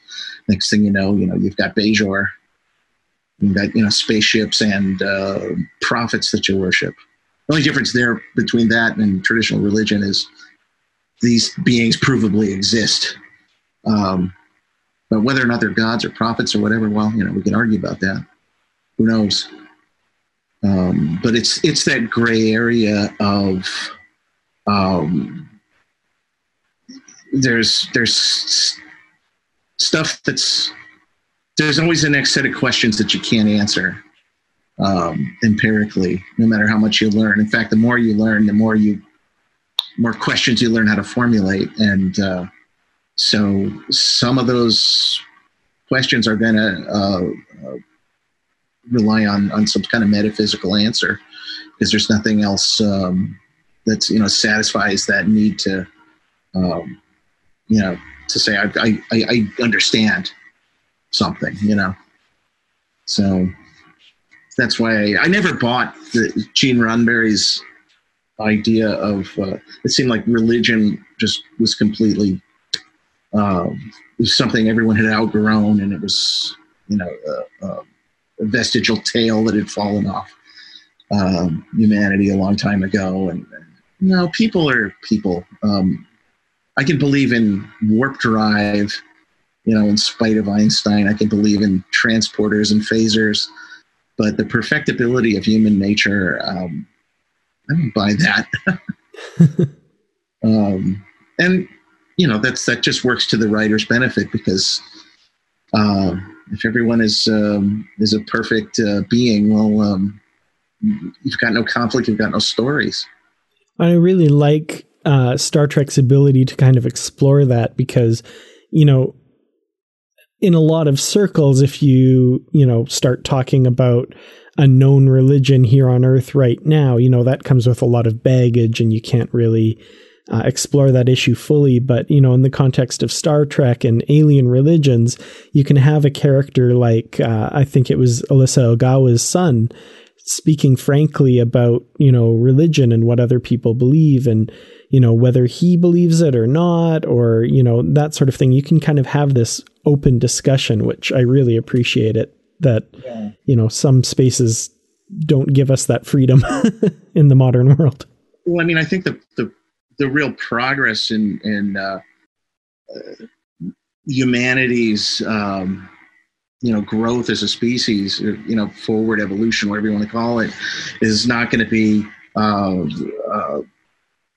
next thing you know, you know you've got Bajor that you know spaceships and uh, prophets that you worship. The only difference there between that and traditional religion is these beings provably exist. Um, but whether or not they're gods or prophets or whatever, well, you know, we can argue about that. Who knows? Um, but it's it's that gray area of um, there's there's stuff that's there's always the next set of questions that you can't answer um, empirically, no matter how much you learn. In fact, the more you learn, the more you more questions you learn how to formulate, and uh, so some of those questions are going to uh, uh, rely on on some kind of metaphysical answer because there's nothing else um, that's you know satisfies that need to um, you know, to say I, I, I understand something, you know. So that's why I, I never bought the Gene Roddenberry's idea of. Uh, it seemed like religion just was completely was something everyone had outgrown, and it was you know a, a vestigial tail that had fallen off um, humanity a long time ago. And, and you know, people are people. Um, I can believe in warp drive, you know, in spite of Einstein. I can believe in transporters and phasers, but the perfectibility of human nature, um, I don't buy that. um, and you know, that's that just works to the writer's benefit because uh, if everyone is um, is a perfect uh, being, well, um, you've got no conflict, you've got no stories. I really like uh, Star Trek's ability to kind of explore that because, you know, in a lot of circles, if you, you know, start talking about a known religion here on Earth right now, you know, that comes with a lot of baggage and you can't really uh, explore that issue fully. But, you know, in the context of Star Trek and alien religions, you can have a character like, uh, I think it was Alyssa Ogawa's son, speaking frankly about, you know, religion and what other people believe and, you know, whether he believes it or not, or, you know, that sort of thing. You can kind of have this open discussion, which I really appreciate it that, yeah. you know, some spaces don't give us that freedom in the modern world. Well, I mean, I think the, the the real progress in in uh, uh, humanity's um, you know growth as a species, you know forward evolution, whatever you want to call it, is not going to be uh, uh,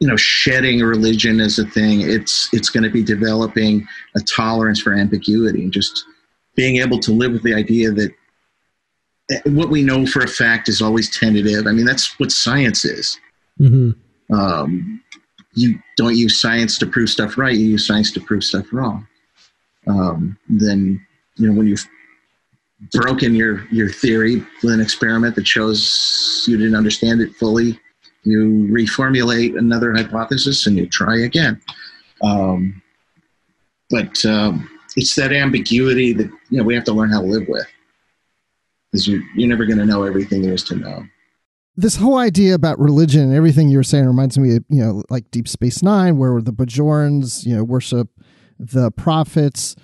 you know shedding religion as a thing. It's it's going to be developing a tolerance for ambiguity and just being able to live with the idea that eh, what we know for a fact is always tentative. I mean, that's what science is. Mm-hmm. Um, you don't use science to prove stuff right, you use science to prove stuff wrong. Um, then, you know, when you've broken your, your theory with an experiment that shows you didn't understand it fully, you reformulate another hypothesis and you try again. Um, but um, it's that ambiguity that you know we have to learn how to live with, because you, you're never going to know everything there is to know. This whole idea about religion and everything you were saying reminds me of, you know, like Deep Space Nine, where the Bajorans, you know, worship the prophets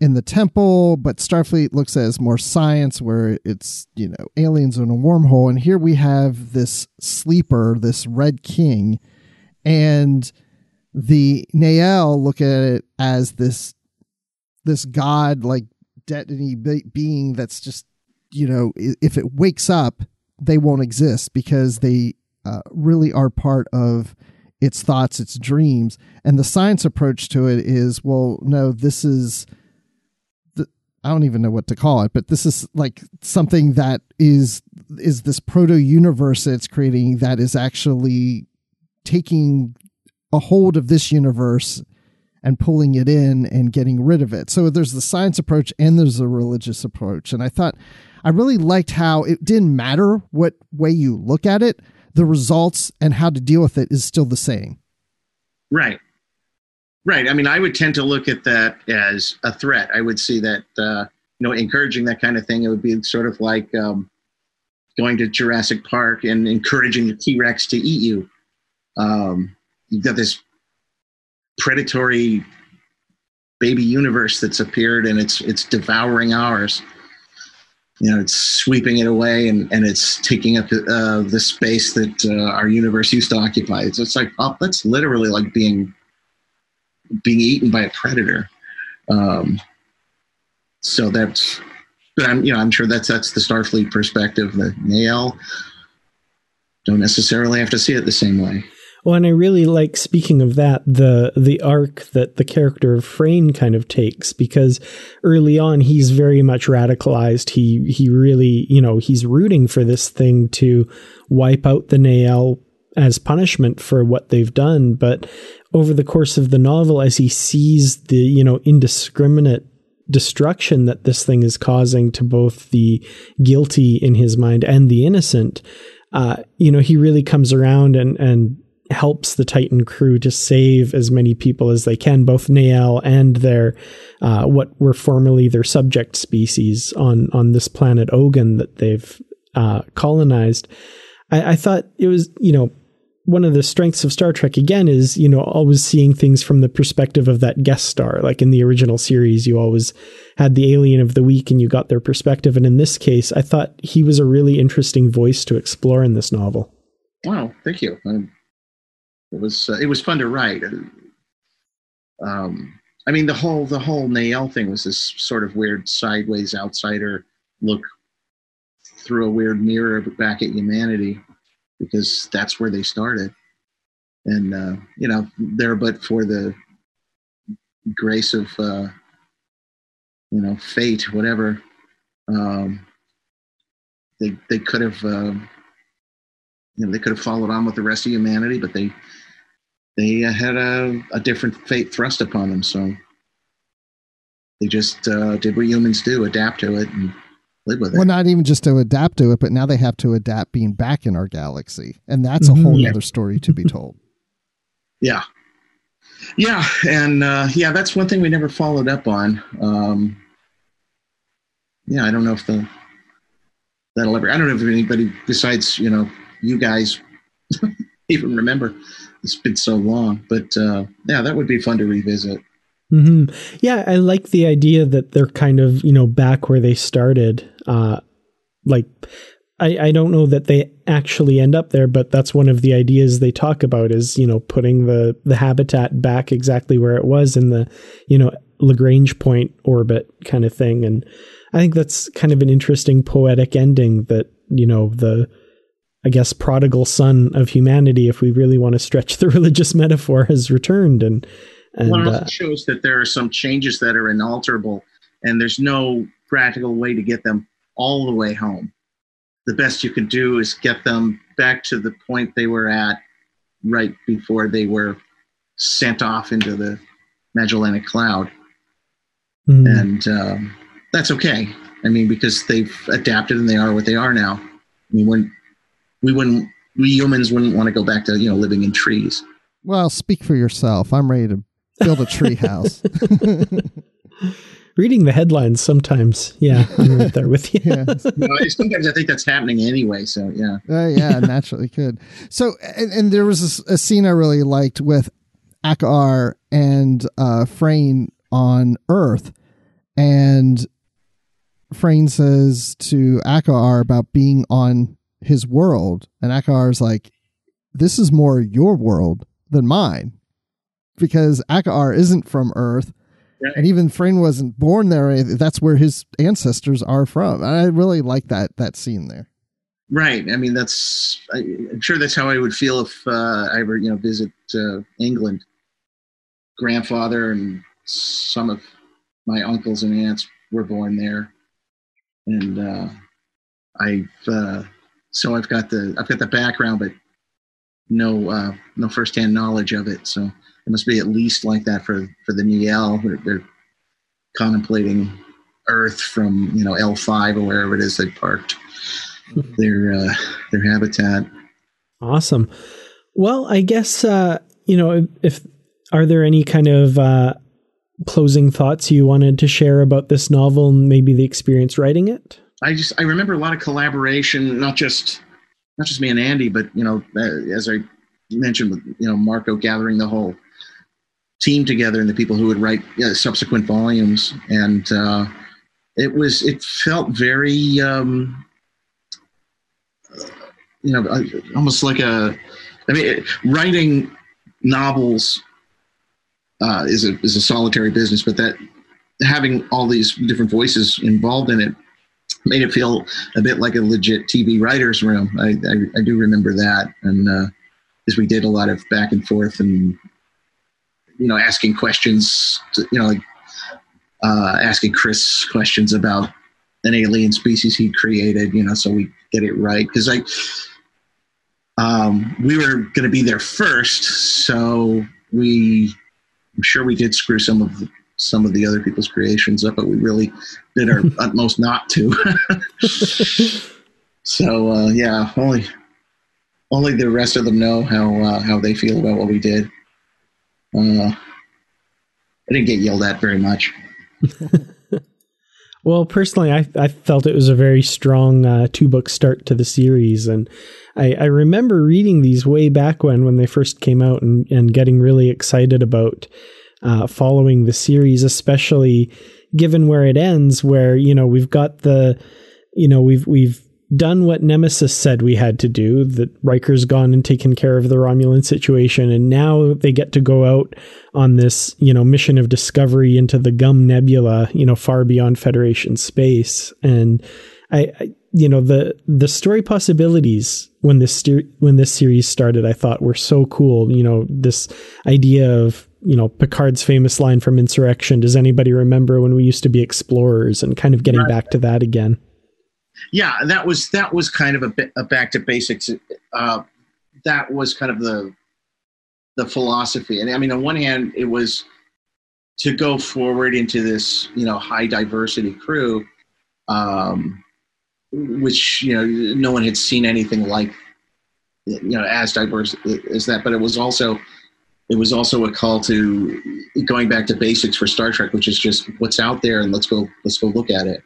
in the temple, but Starfleet looks at as more science, where it's, you know, aliens in a wormhole. And here we have this sleeper, this Red King, and the Neyel look at it as this this god like deity being that's just you know if it wakes up they won't exist because they uh, really are part of its thoughts, its dreams. And the science approach to it is, well, no, this is. I don't even know what to call it, but this is like something that is is this proto universe it's creating that is actually taking a hold of this universe and pulling it in and getting rid of it. So there's the science approach and there's a religious approach. And I thought I really liked how it didn't matter what way you look at it, the results and how to deal with it is still the same. Right. Right. I mean, I would tend to look at that as a threat. I would see that, uh, you know, encouraging that kind of thing, it would be sort of like um, going to Jurassic Park and encouraging the T Rex to eat you. Um, you've got this predatory baby universe that's appeared and it's it's devouring ours you know it's sweeping it away and, and it's taking up uh, the space that uh, our universe used to occupy it's, it's like oh, that's literally like being being eaten by a predator um, so that's but i'm you know i'm sure that's that's the starfleet perspective the Neyel don't necessarily have to see it the same way well, and I really like speaking of that, the the arc that the character of Frayne kind of takes because early on he's very much radicalized. He he really, you know, he's rooting for this thing to wipe out the Neyel as punishment for what they've done. But over the course of the novel, as he sees the, you know, indiscriminate destruction that this thing is causing to both the guilty in his mind and the innocent, uh, you know, he really comes around and and helps the Titan crew to save as many people as they can, both Neyel and their uh, what were formerly their subject species on on this planet Ogan that they've uh, colonized. I, I thought it was you know one of the strengths of Star Trek again is you know always seeing things from the perspective of that guest star. Like in the original series, you always had the alien of the week and you got their perspective. And in this case, I thought he was a really interesting voice to explore in this novel. Wow, thank you. Um, it was uh, it was fun to write. Um, I mean, the whole the whole Neyel thing was this sort of weird sideways outsider look through a weird mirror back at humanity because that's where they started. And uh, you know, there but for the grace of uh, you know fate, whatever, um, they they could have uh, you know they could have followed on with the rest of humanity, but they they had a, a different fate thrust upon them. So they just uh, did what humans do, adapt to it, and live with it. Well, not even just to adapt to it, but now they have to adapt being back in our galaxy, and that's a whole Yeah. other story to be told. Yeah. Yeah, and uh, yeah, that's one thing we never followed up on. Um, yeah, I don't know if the that'll ever. I don't know if anybody besides you know you guys even remember. It's been so long, but uh, yeah, that would be fun to revisit. Hmm Yeah, I like the idea that they're kind of you know back where they started. Uh, like, I I don't know that they actually end up there, but that's one of the ideas they talk about is you know putting the the habitat back exactly where it was in the you know Lagrange point orbit kind of thing, and I think that's kind of an interesting poetic ending that you know the I guess prodigal son of humanity, if we really want to stretch the religious metaphor, has returned. And and well, it uh, also shows that there are some changes that are inalterable, and there's no practical way to get them all the way home. The best you can do is get them back to the point they were at right before they were sent off into the Magellanic Cloud, mm, and um, that's okay. I mean, because they've adapted and they are what they are now. I mean, when we wouldn't, we humans wouldn't want to go back to you know living in trees. Well, speak for yourself. I'm ready to build a tree house. reading the headlines sometimes. Yeah, I'm right there with you. yeah. You know, sometimes I think that's happening anyway. So yeah. Uh, yeah, naturally could. So, and, and there was a, a scene I really liked with Akaar and uh, Frayne on Earth, and Frayne says to Akaar about being on his world, and Akaar's like, "This is more your world than mine," because Akaar isn't from Earth. Right. And even Frayne wasn't born there. That's where his ancestors are from. And I really like that that scene there. Right. I mean, that's. I, I'm sure that's how I would feel if uh, I ever, you know, visit uh, England. Grandfather and some of my uncles and aunts were born there, and uh, I've uh, so I've got the I've got the background, but no uh, no firsthand knowledge of it. So it must be at least like that for for the Neyel. They're, they're contemplating Earth from you know L five or wherever it is they parked their uh, their habitat. Awesome. Well, I guess uh, you know if, if are there any kind of uh, closing thoughts you wanted to share about this novel and maybe the experience writing it? I just I remember a lot of collaboration, not just not just me and Andy, but you know, uh, as I mentioned, with you know Marco gathering the whole team together and the people who would write uh, subsequent volumes, and uh, it was it felt very um, you know uh, almost like a I mean it, writing novels uh, is a is a solitary business, but that having all these different voices involved in it made it feel a bit like a legit TV writer's room. I, I, I do remember that, and because we did a lot of back and forth and you know asking questions, to, you know, like uh, asking Chris questions about an alien species he created, you know, so we get it right. Because I, um, we were going to be there first, so we, I'm sure we did screw some of the, some of the other people's creations up, but we really did our utmost not to. so uh, yeah, only only the rest of them know how uh, how they feel about what we did. Uh, I didn't get yelled at very much. well, personally, I, I felt it was a very strong uh, two book start to the series, and I, I remember reading these way back when when they first came out, and and getting really excited about uh, following the series, especially given where it ends, where you know we've got the you know we've we've done what Nemesis said we had to do. That Riker's gone and taken care of the Romulan situation, and now they get to go out on this, you know, mission of discovery into the Gum Nebula, you know, far beyond Federation space. And I, I you know, the the story possibilities when this when this series started, I thought were so cool. You know, this idea of you know Picard's famous line from Insurrection. Does anybody remember when we used to be explorers? And kind of getting right. back to that again yeah, that was that was kind of a, bit, a back to basics. Uh, that was kind of the the philosophy, and I mean, on one hand, it was to go forward into this, you know, high diversity crew, um, which you know no one had seen anything like, you know, as diverse as that. But it was also it was also a call to going back to basics for Star Trek, which is just what's out there and let's go let's go look at it.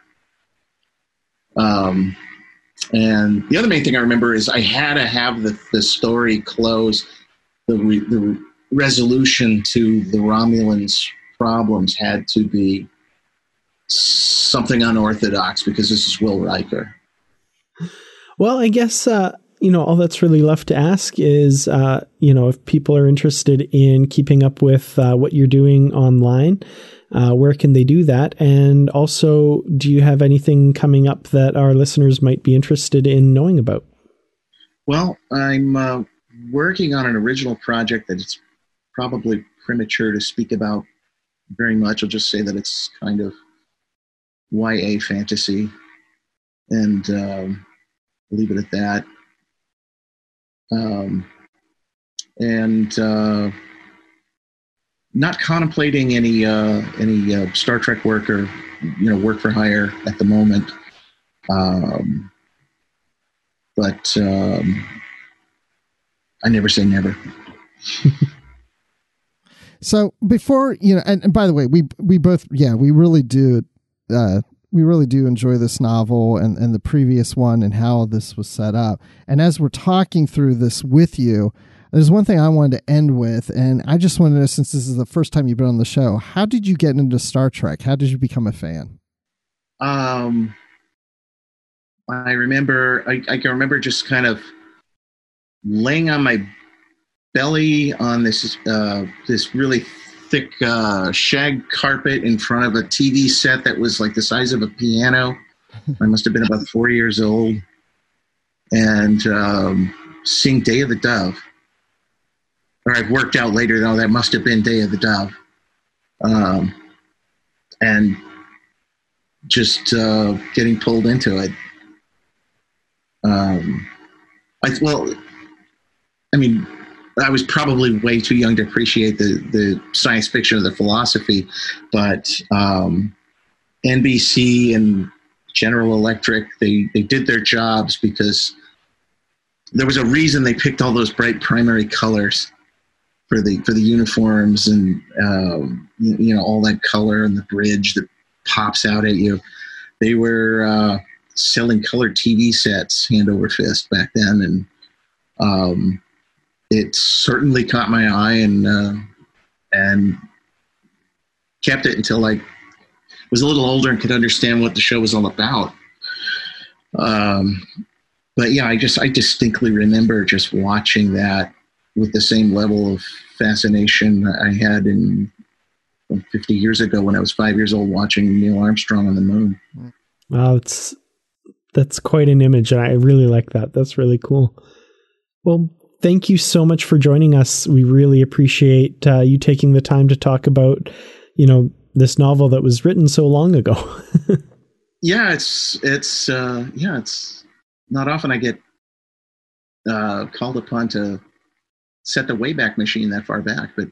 Um, and the other main thing I remember is I had to have the, the story close, the, re, the resolution to the Romulans' problems had to be something unorthodox because this is Will Riker. Well, I guess uh, you know all that's really left to ask is uh, you know if people are interested in keeping up with uh, what you're doing online uh, where can they do that? And also, do you have anything coming up that our listeners might be interested in knowing about? Well, I'm uh, working on an original project that it's probably premature to speak about very much. I'll just say that it's kind of YA fantasy, and um, leave it at that. Um, and uh, not contemplating any uh, any uh, Star Trek work or you know work for hire at the moment. Um, but um, I never say never. so before you know, and, and, by the way, we we both yeah we really do uh, we really do enjoy this novel and and the previous one and how this was set up. And as we're talking through this with you, there's one thing I wanted to end with, and I just want to know since this is the first time you've been on the show, how did you get into Star Trek? How did you become a fan? Um, I remember, I, I can remember just kind of laying on my belly on this uh, this really thick uh, shag carpet in front of a TV set that was like the size of a piano. I must have been about four years old, and um, seeing Day of the Dove or I've worked out later though. That must have been Day of the Dove, um, and just uh, getting pulled into it. Um, I well, I mean, I was probably way too young to appreciate the the science fiction or the philosophy, but um, NBC and General Electric they they did their jobs because there was a reason they picked all those bright primary colors for the for the uniforms and um, you, you, know all that color and the bridge that pops out at you. They were uh, selling color TV sets hand over fist back then, and um, it certainly caught my eye and uh, and kept it until I was a little older and could understand what the show was all about. Um, but yeah, I just I distinctly remember just watching that with the same level of fascination I had in 50 years ago when I was five years old watching Neil Armstrong on the moon. Wow, it's that's quite an image, and I really like that. That's really cool. Well, thank you so much for joining us. We really appreciate uh, you taking the time to talk about, you know, this novel that was written so long ago. yeah, it's it's uh, yeah, it's not often I get uh, called upon to set the Wayback Machine that far back, but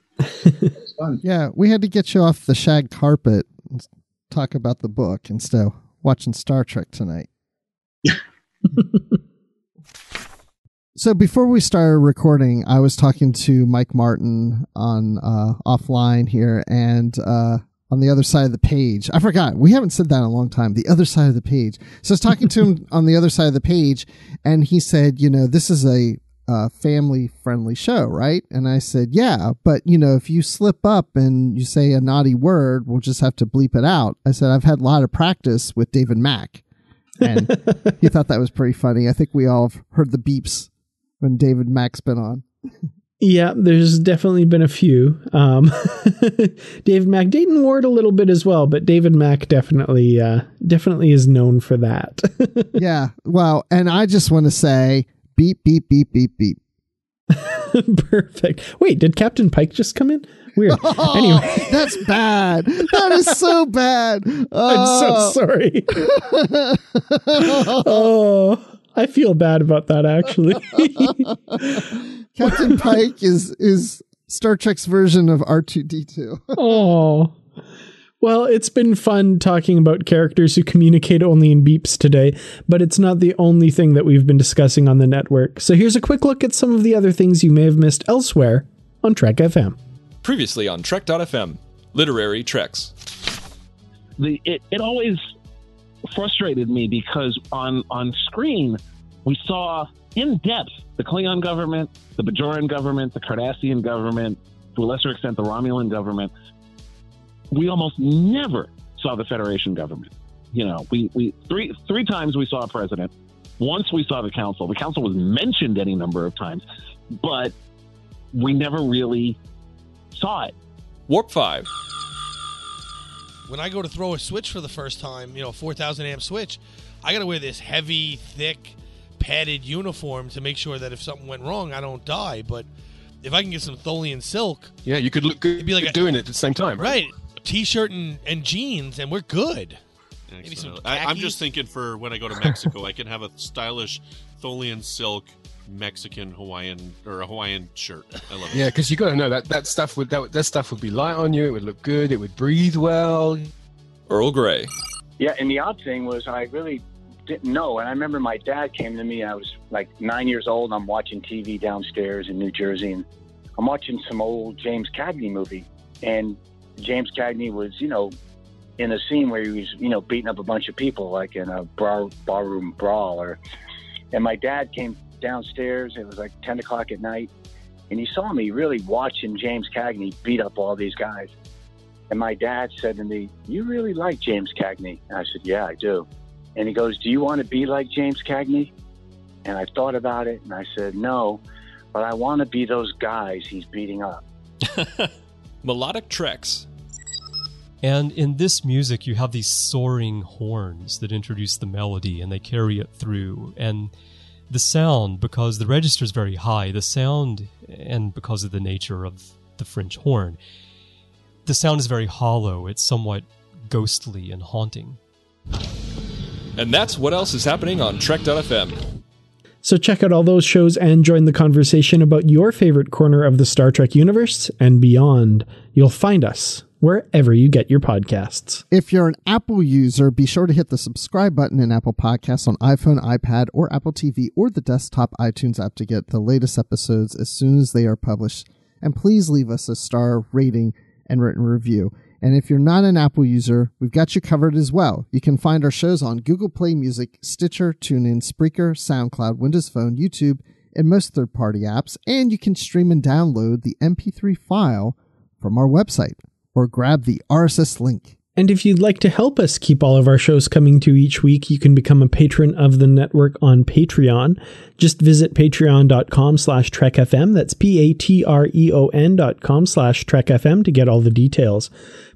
fun. yeah, we had to get you off the shag carpet and talk about the book instead of watching Star Trek tonight. Yeah. So before we started recording, I was talking to Mike Martin on uh, offline here, and uh, on the other side of the page, I forgot we haven't said that in a long time. The other side of the page. So I was talking to him on the other side of the page, and he said, "You know, this is a uh, family friendly show, right?" And I said, "Yeah, but you know, if you slip up and you say a naughty word, we'll just have to bleep it out." I said, "I've had a lot of practice with David Mack." and he thought that was pretty funny. I think we all have heard the beeps when David Mack's been on. Yeah, there's definitely been a few. Um, David Mack, Dayton Ward a little bit as well, but David Mack definitely, uh, definitely is known for that. yeah, well, and I just want to say, beep, beep, beep, beep, beep. Perfect. Wait, did Captain Pike just come in? Weird. Oh, anyway, that's bad. That is so bad. I'm so oh. sorry. oh, I feel bad about that actually. Captain Pike is is Star Trek's version of R2D2. oh. Well, it's been fun talking about characters who communicate only in beeps today, but it's not the only thing that we've been discussing on the network. So here's a quick look at some of the other things you may have missed elsewhere on Trek FM. Previously on Trek.fm, Literary Treks. The, it, it always frustrated me because on, on screen, we saw in depth the Klingon government, the Bajoran government, the Cardassian government, to a lesser extent, the Romulan government. We almost never saw the Federation government. You know, we, we three three times we saw a president. Once we saw the council. The council was mentioned any number of times, but we never really saw it. Warp 5. When I go to throw a switch for the first time, you know, 4,000 amp switch, I got to wear this heavy, thick, padded uniform to make sure that if something went wrong, I don't die. But if I can get some Tholian silk, yeah, you could look good it'd be like a, doing it at the same time, right? T-shirt and, and jeans, and we're good. Maybe some I, I'm just thinking for when I go to Mexico, I can have a stylish Tholian silk Mexican Hawaiian or a Hawaiian shirt. I love it. Yeah, because you got to know that that stuff would that, that stuff would be light on you. It would look good. It would breathe well. Earl Grey. Yeah, and the odd thing was I really didn't know. And I remember my dad came to me. I was like nine years old. I'm watching TV downstairs in New Jersey, and I'm watching some old James Cagney movie. And James Cagney was, you know, in a scene where he was, you know, beating up a bunch of people, like in a bar, barroom brawl. Or, and my dad came downstairs. It was like 10 o'clock at night. And he saw me really watching James Cagney beat up all these guys. And my dad said to me, You really like James Cagney? And I said, Yeah, I do. And he goes, Do you want to be like James Cagney? And I thought about it and I said, No, but I want to be those guys he's beating up. Melodic Treks. And in this music, you have these soaring horns that introduce the melody and they carry it through. And the sound, because the register is very high, the sound, and because of the nature of the French horn, the sound is very hollow. It's somewhat ghostly and haunting. And that's what else is happening on Trek.fm. So check out all those shows and join the conversation about your favorite corner of the Star Trek universe and beyond. You'll find us wherever you get your podcasts. If you're an Apple user, be sure to hit the subscribe button in Apple Podcasts on iPhone, iPad, or Apple TV or the desktop iTunes app to get the latest episodes as soon as they are published. And please leave us a star rating and written review. And if you're not an Apple user, we've got you covered as well. You can find our shows on Google Play Music, Stitcher, TuneIn, Spreaker, SoundCloud, Windows Phone, YouTube, and most third party apps. And you can stream and download the MP3 file from our website or grab the RSS link. And if you'd like to help us keep all of our shows coming to each week, you can become a patron of the network on Patreon. Just visit patreon.com slash trekfm. That's P-A-T-R-E-O-N dot com slash trekfm to get all the details.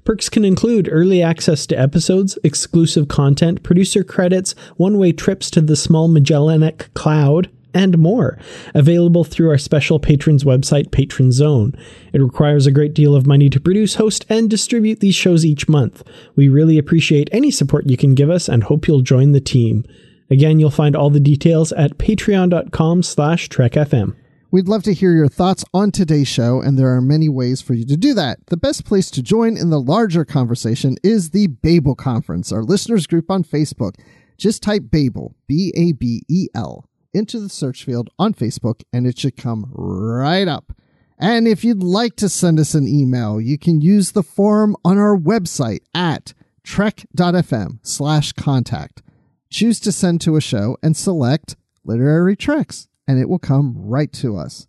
Perks can include early access to episodes, exclusive content, producer credits, one-way trips to the small Magellanic Cloud, and more, available through our special patrons website, Patron Zone. It requires a great deal of money to produce, host, and distribute these shows each month. We really appreciate any support you can give us and hope you'll join the team. Again, you'll find all the details at patreon.com slash trekfm. We'd love to hear your thoughts on today's show, and there are many ways for you to do that. The best place to join in the larger conversation is the Babel Conference, our listeners group on Facebook. Just type Babel, B A B E L. into the search field on Facebook and it should come right up. And if you'd like to send us an email, you can use the form on our website at trek.fm slash contact. Choose to send to a show and select Literary Treks, and it will come right to us.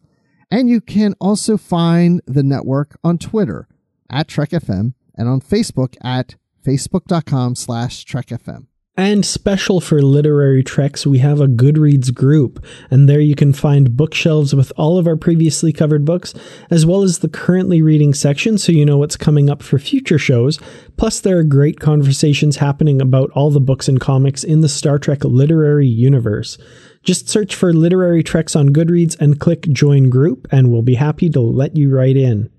And you can also find the network on Twitter at TrekFM and on Facebook at facebook.com slash trekfm. And special for literary treks, we have a Goodreads group, and there you can find bookshelves with all of our previously covered books, as well as the currently reading section so you know what's coming up for future shows. Plus, there are great conversations happening about all the books and comics in the Star Trek literary universe. Just search for Literary Treks on Goodreads and click Join Group, and we'll be happy to let you right in.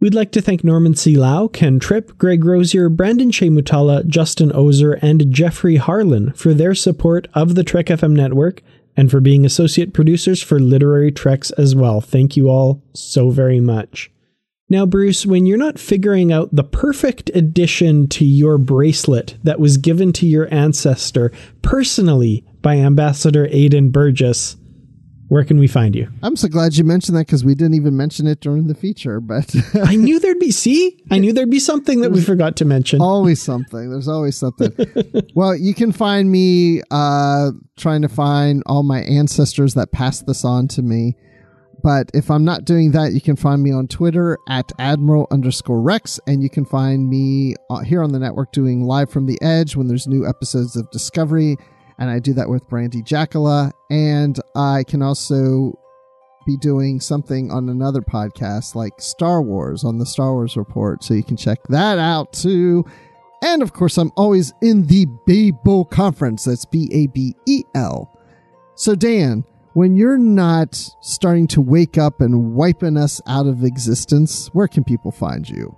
We'd like to thank Norman C. Lau, Ken Tripp, Greg Rosier, Brandon Shea Mutala, Justin Ozer, and Jeffrey Harlan for their support of the Trek FM network and for being associate producers for Literary Treks as well. Thank you all so very much. Now, Bruce, when you're not figuring out the perfect addition to your bracelet that was given to your ancestor personally by Ambassador Aidan Burgess, where can we find you? I'm so glad you mentioned that because we didn't even mention it during the feature. But I knew there'd be see, I knew there'd be something that we forgot to mention. Always something. There's always something. well, you can find me uh, trying to find all my ancestors that passed this on to me. But if I'm not doing that, you can find me on Twitter at Admiral underscore Rex, and you can find me uh, here on the network doing live from the edge when there's new episodes of Discovery and I do that with Brandy Jackala. And I can also be doing something on another podcast like Star Wars on the Star Wars Report, so you can check that out too. And of course, I'm always in the Babel Conference. That's B A B E L. So, Dan, when you're not starting to wake up and wiping us out of existence, where can people find you?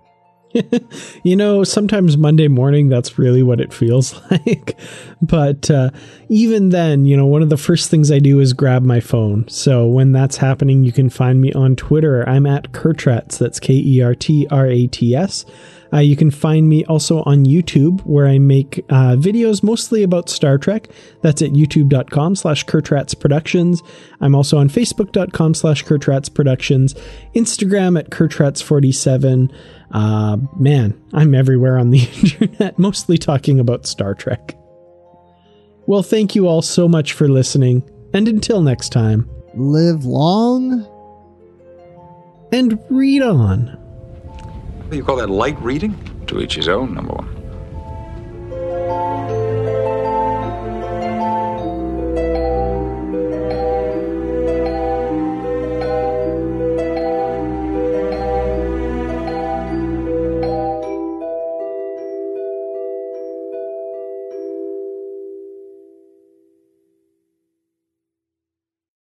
you know, sometimes Monday morning, that's really what it feels like. but uh, even then, you know, one of the first things I do is grab my phone. So when that's happening, you can find me on Twitter. I'm at Kertrats. That's K E R T R A T S. Uh, you can find me also on YouTube, where I make uh, videos mostly about Star Trek. That's at youtube.com slash Kertrats Productions. I'm also on facebook.com slash Kertrats Productions, Instagram at Kertrats47. Uh, man, I'm everywhere on the internet, mostly talking about Star Trek. Well, thank you all so much for listening, and until next time, live long and read on. You call that light reading? To each his own, number one.